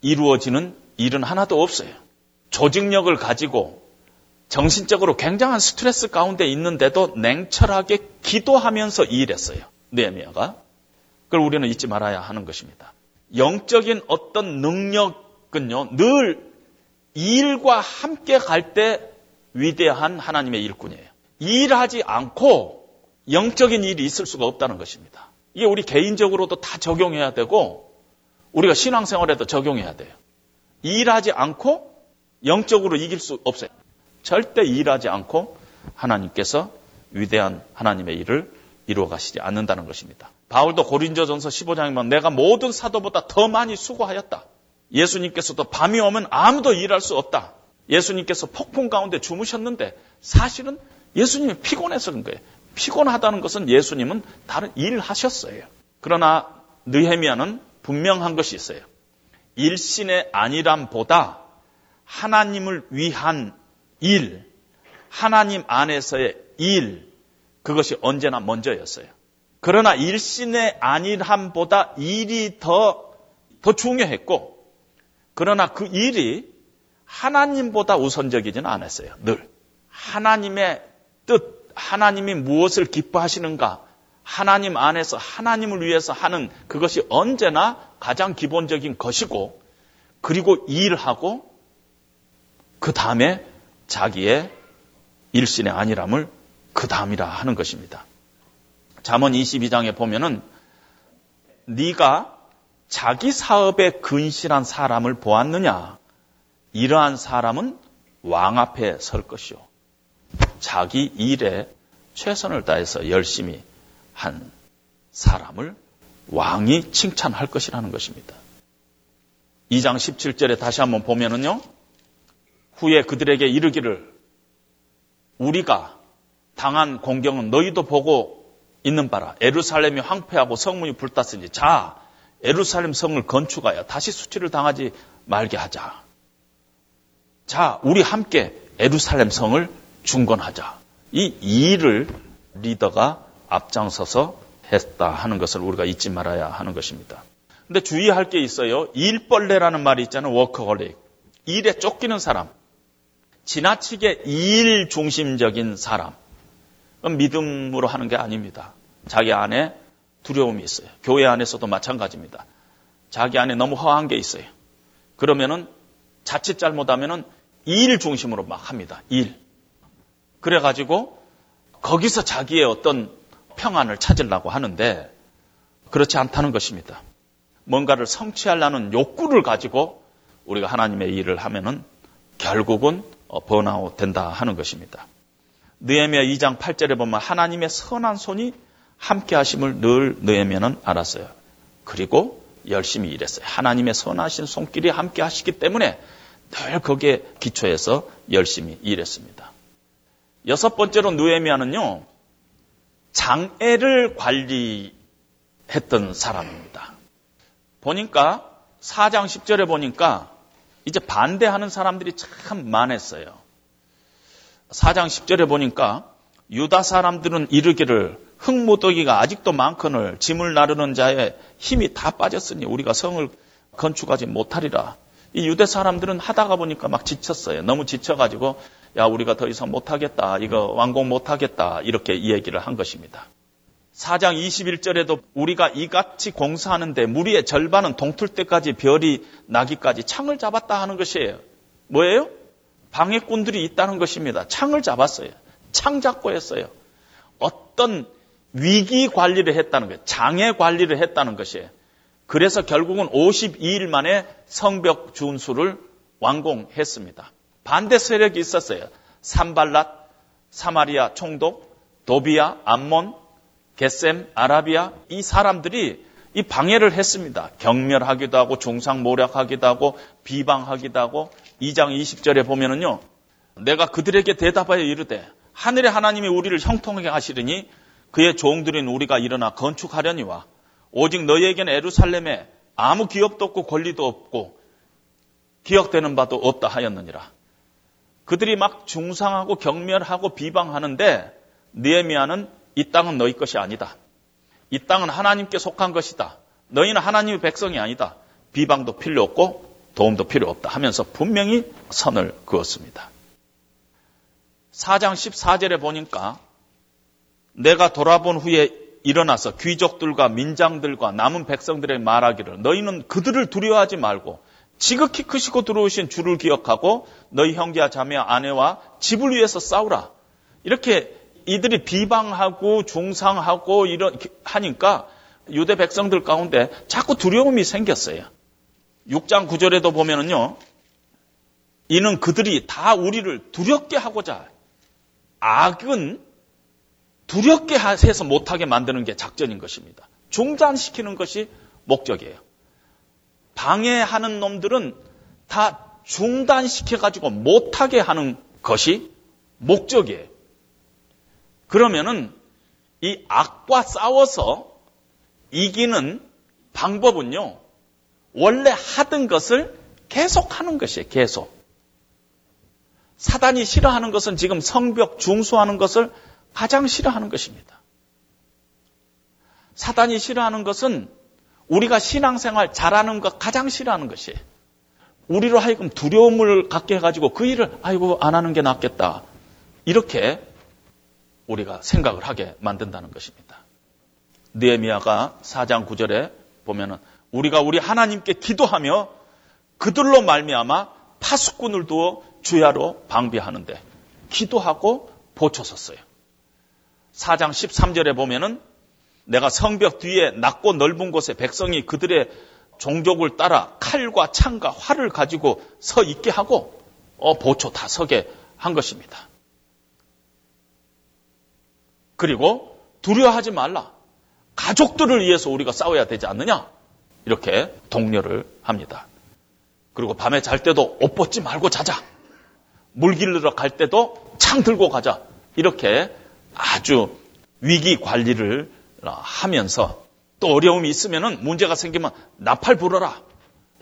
이루어지는 일은 하나도 없어요. 조직력을 가지고 정신적으로 굉장한 스트레스 가운데 있는데도 냉철하게 기도하면서 일했어요. 느헤미야가 그걸 우리는 잊지 말아야 하는 것입니다. 영적인 어떤 능력은요 늘 일과 함께 갈 때 위대한 하나님의 일꾼이에요. 일하지 않고 영적인 일이 있을 수가 없다는 것입니다. 이게 우리 개인적으로도 다 적용해야 되고 우리가 신앙생활에도 적용해야 돼요. 일하지 않고 영적으로 이길 수 없어요. 절대 일하지 않고 하나님께서 위대한 하나님의 일을 이루어 가시지 않는다는 것입니다. 바울도 고린저전서 15장에 보면 내가 모든 사도보다 더 많이 수고하였다. 예수님께서도 밤이 오면 아무도 일할 수 없다. 예수님께서 폭풍 가운데 주무셨는데 사실은 예수님이 피곤해서 그런 거예요. 피곤하다는 것은 예수님은 다른 일을 하셨어요. 그러나 느헤미야는 분명한 것이 있어요. 일신의 안일함보다 하나님을 위한 일, 하나님 안에서의 일, 그것이 언제나 먼저였어요. 그러나 일신의 안일함보다 일이 더, 더 중요했고, 그러나 그 일이 하나님보다 우선적이지는 않았어요. 늘. 하나님의 뜻, 하나님이 무엇을 기뻐하시는가, 하나님 안에서 하나님을 위해서 하는 그것이 언제나 가장 기본적인 것이고, 그리고 일하고, 그 다음에 자기의 일신의 안일함을 그 다음이라 하는 것입니다. 잠언 22장에 보면은 네가 자기 사업에 근실한 사람을 보았느냐? 이러한 사람은 왕 앞에 설 것이요. 자기 일에 최선을 다해서 열심히 한 사람을 왕이 칭찬할 것이라는 것입니다. 2장 17절에 다시 한번 보면은요. 후에 그들에게 이르기를 우리가 당한 공경은 너희도 보고 있는 바라. 에루살렘이 황폐하고 성문이 불탔으니 자 에루살렘 성을 건축하여 다시 수치를 당하지 말게 하자. 자, 우리 함께 에루살렘 성을 중건하자. 이 일을 리더가 앞장서서 했다 하는 것을 우리가 잊지 말아야 하는 것입니다. 근데 주의할 게 있어요. 일벌레라는 말이 있잖아요. 워커홀릭. 일에 쫓기는 사람. 지나치게 일 중심적인 사람. 믿음으로 하는 게 아닙니다. 자기 안에 두려움이 있어요. 교회 안에서도 마찬가지입니다. 자기 안에 너무 허한 게 있어요. 그러면은 자칫 잘못하면은 일 중심으로 막 합니다. 일. 그래가지고 거기서 자기의 어떤 평안을 찾으려고 하는데 그렇지 않다는 것입니다. 뭔가를 성취하려는 욕구를 가지고 우리가 하나님의 일을 하면은 결국은 번아웃 된다 하는 것입니다. 느헤미야 2장 8절에 보면 하나님의 선한 손이 함께 하심을 늘 느헤미야는 알았어요. 그리고 열심히 일했어요. 하나님의 선하신 손길이 함께 하시기 때문에 늘 거기에 기초해서 열심히 일했습니다. 여섯 번째로 느헤미야는요. 장애를 관리했던 사람입니다. 보니까 4장 10절에 보니까 이제 반대하는 사람들이 참 많았어요. 4장 10절에 보니까 유다 사람들은 이르기를 흙무더기가 아직도 많거늘 짐을 나르는 자의 힘이 다 빠졌으니 우리가 성을 건축하지 못하리라. 이 유대 사람들은 하다가 보니까 막 지쳤어요. 너무 지쳐가지고 야 우리가 더 이상 못하겠다. 이거 완공 못하겠다. 이렇게 얘기를 한 것입니다. 4장 21절에도 우리가 이같이 공사하는데 무리의 절반은 동틀 때까지 별이 나기까지 창을 잡았다 하는 것이에요. 뭐예요? 방해꾼들이 있다는 것입니다. 창을 잡았어요. 창 잡고 했어요. 어떤 위기 관리를 했다는 거예요. 장애 관리를 했다는 것이에요. 그래서 결국은 52일 만에 성벽 준수를 완공했습니다. 반대 세력이 있었어요. 산발랏, 사마리아 총독, 도비아, 암몬, 게셈, 아라비아 이 사람들이 이 방해를 했습니다. 경멸하기도 하고 중상 모략하기도 하고 비방하기도 하고 2장 20절에 보면은요. 내가 그들에게 대답하여 이르되 하늘의 하나님이 우리를 형통하게 하시리니 그의 종들인 우리가 일어나 건축하려니와 오직 너희에게는 에루살렘에 아무 기업도 없고 권리도 없고 기억되는 바도 없다 하였느니라. 그들이 막 중상하고 경멸하고 비방하는데 느에미아는 이 땅은 너희 것이 아니다. 이 땅은 하나님께 속한 것이다. 너희는 하나님의 백성이 아니다. 비방도 필요 없고 도움도 필요 없다 하면서 분명히 선을 그었습니다. 4장 14절에 보니까 내가 돌아본 후에 일어나서 귀족들과 민장들과 남은 백성들의 말하기를 너희는 그들을 두려워하지 말고 지극히 크시고 들어오신 주를 기억하고 너희 형제와 자매와 아내와 집을 위해서 싸우라. 이렇게 이들이 비방하고 중상하고 이런 하니까 유대 백성들 가운데 자꾸 두려움이 생겼어요. 6장 9절에도 보면은요. 이는 그들이 다 우리를 두렵게 하고자 악은 두렵게 해서 못하게 만드는 게 작전인 것입니다. 중단시키는 것이 목적이에요. 방해하는 놈들은 다 중단시켜가지고 못하게 하는 것이 목적이에요. 그러면은 이 악과 싸워서 이기는 방법은요, 원래 하던 것을 계속하는 것이에요, 계속. 사단이 싫어하는 것은 지금 성벽 중수하는 것을 가장 싫어하는 것입니다. 사단이 싫어하는 것은 우리가 신앙생활 잘하는 것 가장 싫어하는 것이에요. 우리로 하여금 두려움을 갖게 해가지고 그 일을 아이고 안 하는 게 낫겠다. 이렇게 우리가 생각을 하게 만든다는 것입니다. 느에미아가 4장 9절에 보면은 우리가 우리 하나님께 기도하며 그들로 말미암아 파수꾼을 두어 주야로 방비하는데 기도하고 보초섰어요. 4장 13절에 보면은 내가 성벽 뒤에 낮고 넓은 곳에 백성이 그들의 종족을 따라 칼과 창과 활을 가지고 서 있게 하고 어, 보초 다 서게 한 것입니다. 그리고 두려워하지 말라. 가족들을 위해서 우리가 싸워야 되지 않느냐? 이렇게 독려를 합니다. 그리고 밤에 잘 때도 옷 벗지 말고 자자. 물 길르러 갈 때도 창 들고 가자. 이렇게 아주 위기 관리를 하면서 또 어려움이 있으면 문제가 생기면 나팔 불어라.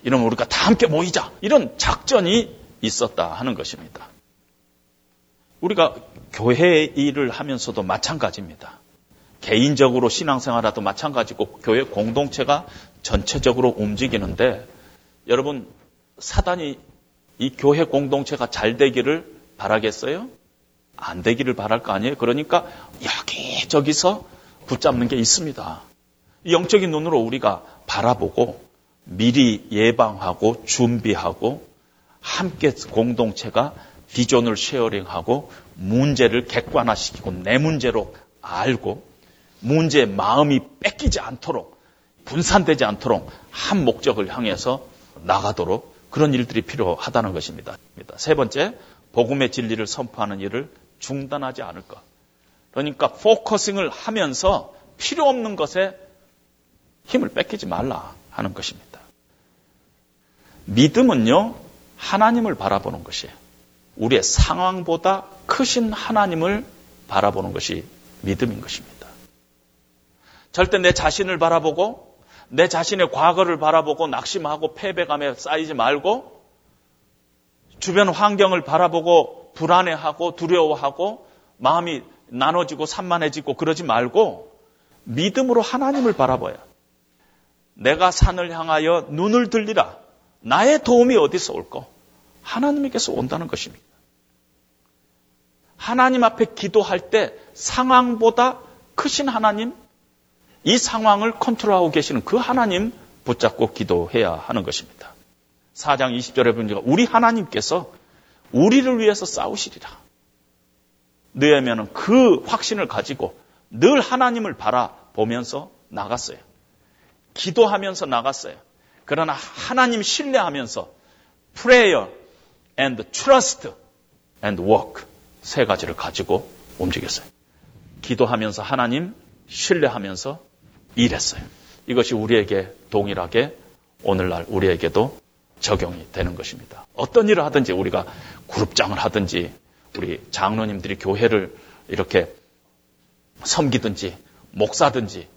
이러면 우리가 다 함께 모이자. 이런 작전이 있었다 하는 것입니다. 우리가 교회 일을 하면서도 마찬가지입니다. 개인적으로 신앙생활하도 마찬가지고 교회 공동체가 전체적으로 움직이는데 여러분 사단이 이 교회 공동체가 잘 되기를 바라겠어요? 안 되기를 바랄 거 아니에요? 그러니까 여기저기서 붙잡는 게 있습니다. 영적인 눈으로 우리가 바라보고 미리 예방하고 준비하고 함께 공동체가 비전을 sharing하고 문제를 객관화시키고 내 문제로 알고 문제의 마음이 뺏기지 않도록 분산되지 않도록 한 목적을 향해서 나가도록 그런 일들이 필요하다는 것입니다. 세 번째, 복음의 진리를 선포하는 일을 중단하지 않을 것. 그러니까 focusing을 하면서 필요 없는 것에 힘을 뺏기지 말라 하는 것입니다. 믿음은요, 하나님을 바라보는 것이에요. 우리의 상황보다 크신 하나님을 바라보는 것이 믿음인 것입니다. 절대 내 자신을 바라보고 내 자신의 과거를 바라보고 낙심하고 패배감에 쌓이지 말고 주변 환경을 바라보고 불안해하고 두려워하고 마음이 나눠지고 산만해지고 그러지 말고 믿음으로 하나님을 바라봐야 내가 산을 향하여 눈을 들리라. 나의 도움이 어디서 올까? 하나님에게서 온다는 것입니다. 하나님 앞에 기도할 때 상황보다 크신 하나님, 이 상황을 컨트롤하고 계시는 그 하나님 붙잡고 기도해야 하는 것입니다. 4장 20절에 보니까 우리 하나님께서 우리를 위해서 싸우시리라. 느헤미야는 그 확신을 가지고 늘 하나님을 바라보면서 나갔어요. 기도하면서 나갔어요. 그러나 하나님 신뢰하면서 prayer and trust and work 세 가지를 가지고 움직였어요. 기도하면서 하나님 신뢰하면서 일했어요. 이것이 우리에게 동일하게 오늘날 우리에게도 적용이 되는 것입니다. 어떤 일을 하든지 우리가 그룹장을 하든지 우리 장로님들이 교회를 이렇게 섬기든지 목사든지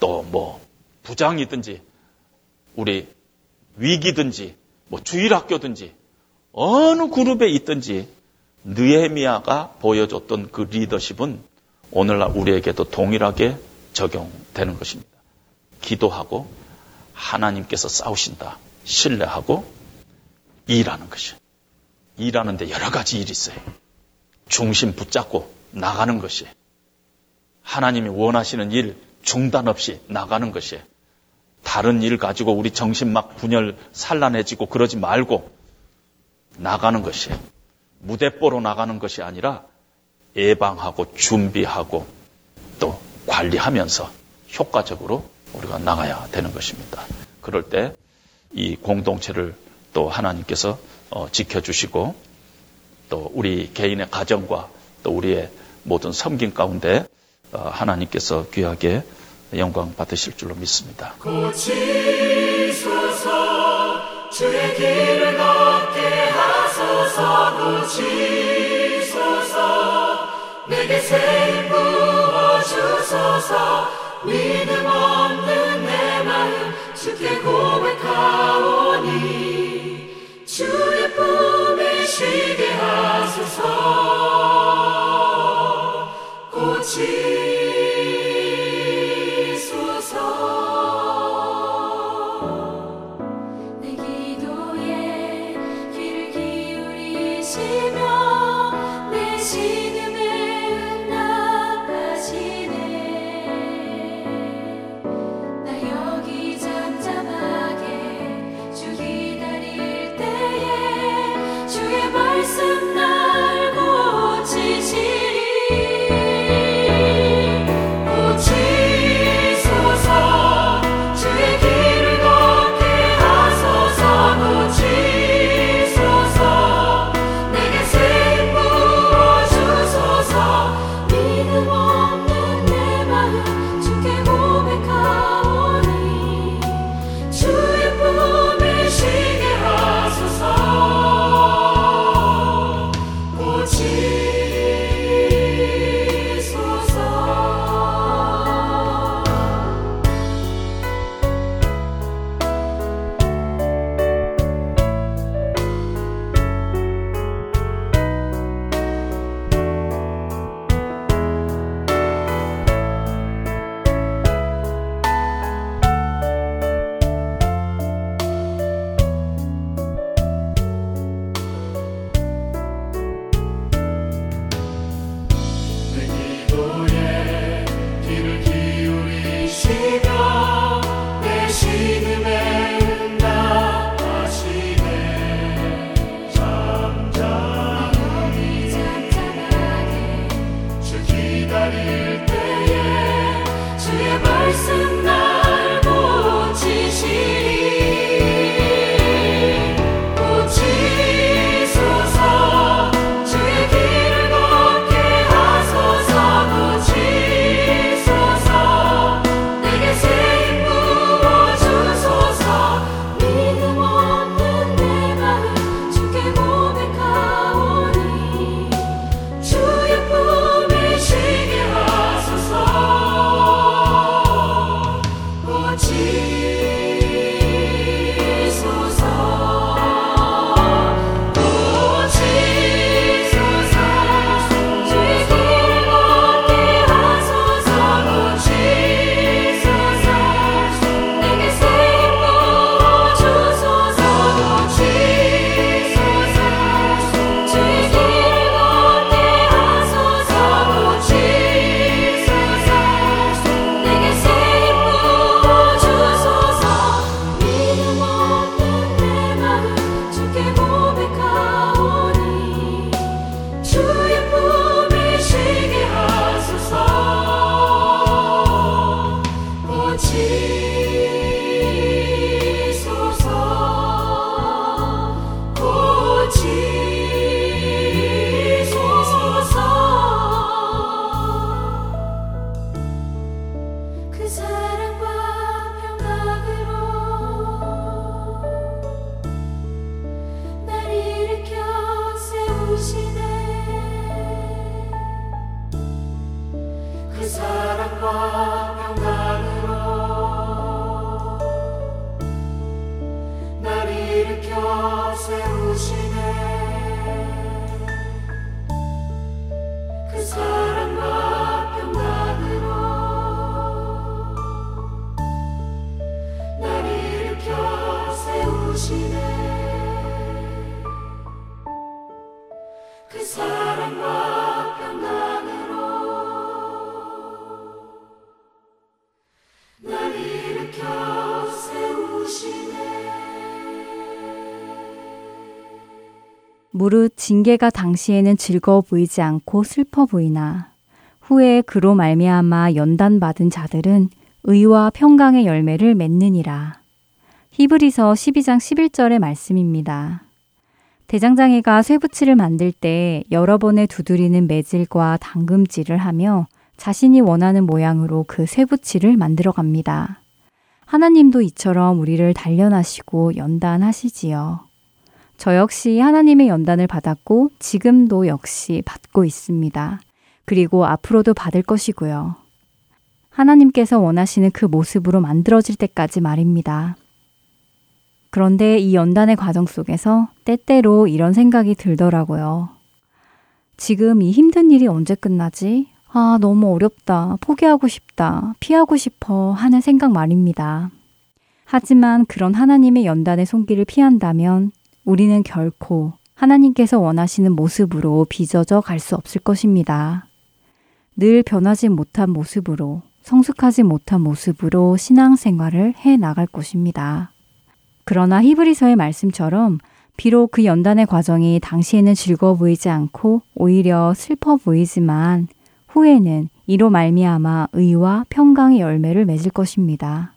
또 뭐 부장이든지 우리 위기든지 뭐 주일학교든지 어느 그룹에 있든지 느헤미야가 보여줬던 그 리더십은 오늘날 우리에게도 동일하게 적용되는 것입니다. 기도하고 하나님께서 싸우신다. 신뢰하고 일하는 것이. 일하는데 여러 가지 일이 있어요. 중심 붙잡고 나가는 것이. 하나님이 원하시는 일 중단 없이 나가는 것이. 다른 일 가지고 우리 정신 막 분열 산란해지고 그러지 말고 나가는 것이. 무대뽀로 나가는 것이 아니라 예방하고 준비하고 또 관리하면서 효과적으로 우리가 나가야 되는 것입니다. 그럴 때 이 공동체를 또 하나님께서 어, 지켜주시고 또 우리 개인의 가정과 또 우리의 모든 섬김 가운데 어, 하나님께서 귀하게 영광 받으실 줄로 믿습니다. 고치소서 주의 길을 걷게 하소서 고치소서 내게 새부 어주소서. 믿음 없는 내 마음 주께 고백하오니 주의 품에 쉬게 하소서. 고치 무릇 징계가 당시에는 즐거워 보이지 않고 슬퍼 보이나 후에 그로 말미암아 연단 받은 자들은 의와 평강의 열매를 맺느니라. 히브리서 12장 11절의 말씀입니다. 대장장이가 쇠붙이를 만들 때 여러 번의 두드리는 매질과 당금질을 하며 자신이 원하는 모양으로 그 쇠붙이를 만들어 갑니다. 하나님도 이처럼 우리를 단련하시고 연단하시지요. 저 역시 하나님의 연단을 받았고 지금도 역시 받고 있습니다. 그리고 앞으로도 받을 것이고요. 하나님께서 원하시는 그 모습으로 만들어질 때까지 말입니다. 그런데 이 연단의 과정 속에서 때때로 이런 생각이 들더라고요. 지금 이 힘든 일이 언제 끝나지? 아, 너무 어렵다. 포기하고 싶다. 피하고 싶어. 하는 생각 말입니다. 하지만 그런 하나님의 연단의 손길을 피한다면 우리는 결코 하나님께서 원하시는 모습으로 빚어져 갈 수 없을 것입니다. 늘 변하지 못한 모습으로, 성숙하지 못한 모습으로 신앙생활을 해 나갈 것입니다. 그러나 히브리서의 말씀처럼 비록 그 연단의 과정이 당시에는 즐거워 보이지 않고 오히려 슬퍼 보이지만 후에는 이로 말미암아 의와 평강의 열매를 맺을 것입니다.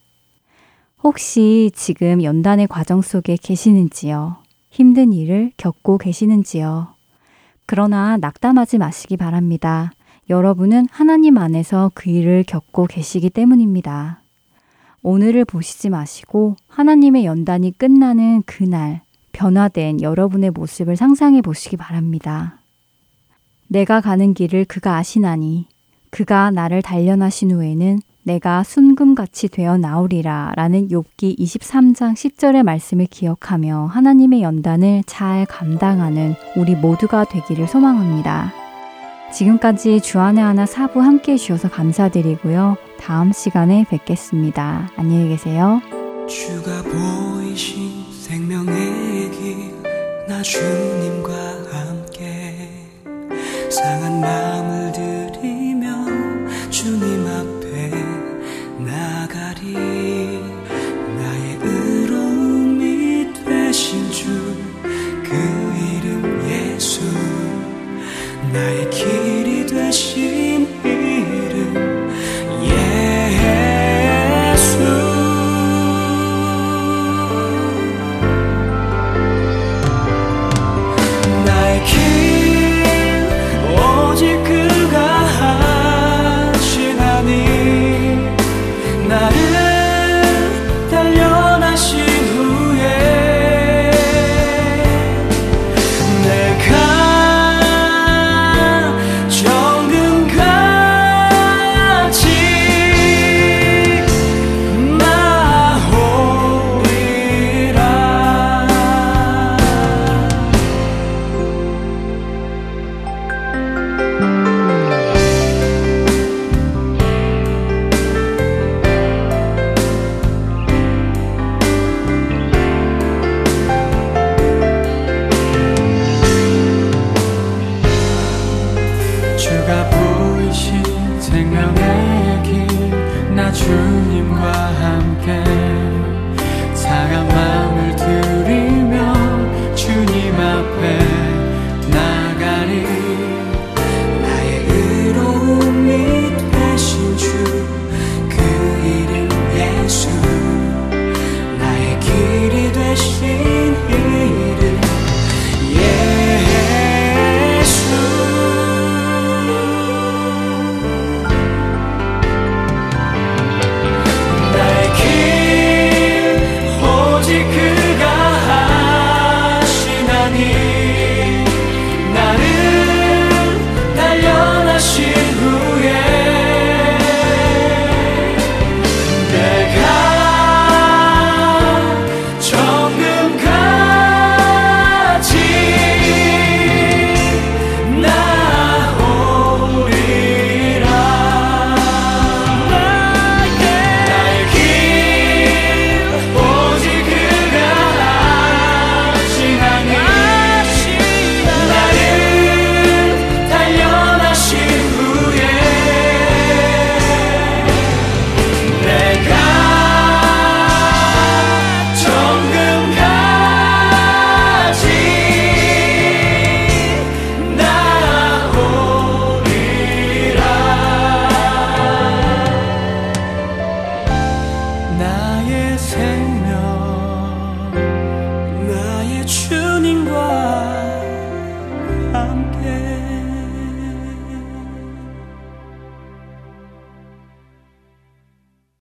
혹시 지금 연단의 과정 속에 계시는지요? 힘든 일을 겪고 계시는지요? 그러나 낙담하지 마시기 바랍니다. 여러분은 하나님 안에서 그 일을 겪고 계시기 때문입니다. 오늘을 보시지 마시고 하나님의 연단이 끝나는 그날 변화된 여러분의 모습을 상상해 보시기 바랍니다. 내가 가는 길을 그가 아시나니 그가 나를 단련하신 후에는 내가 순금같이 되어 나오리라 라는 욥기 23장 10절의 말씀을 기억하며 하나님의 연단을 잘 감당하는 우리 모두가 되기를 소망합니다. 지금까지 주안의 하나 사부 함께 해주셔서 감사드리고요. 다음 시간에 뵙겠습니다. 안녕히 계세요. 주가 보이신 생명의 길 나 주님과 함께 상한 마음을 들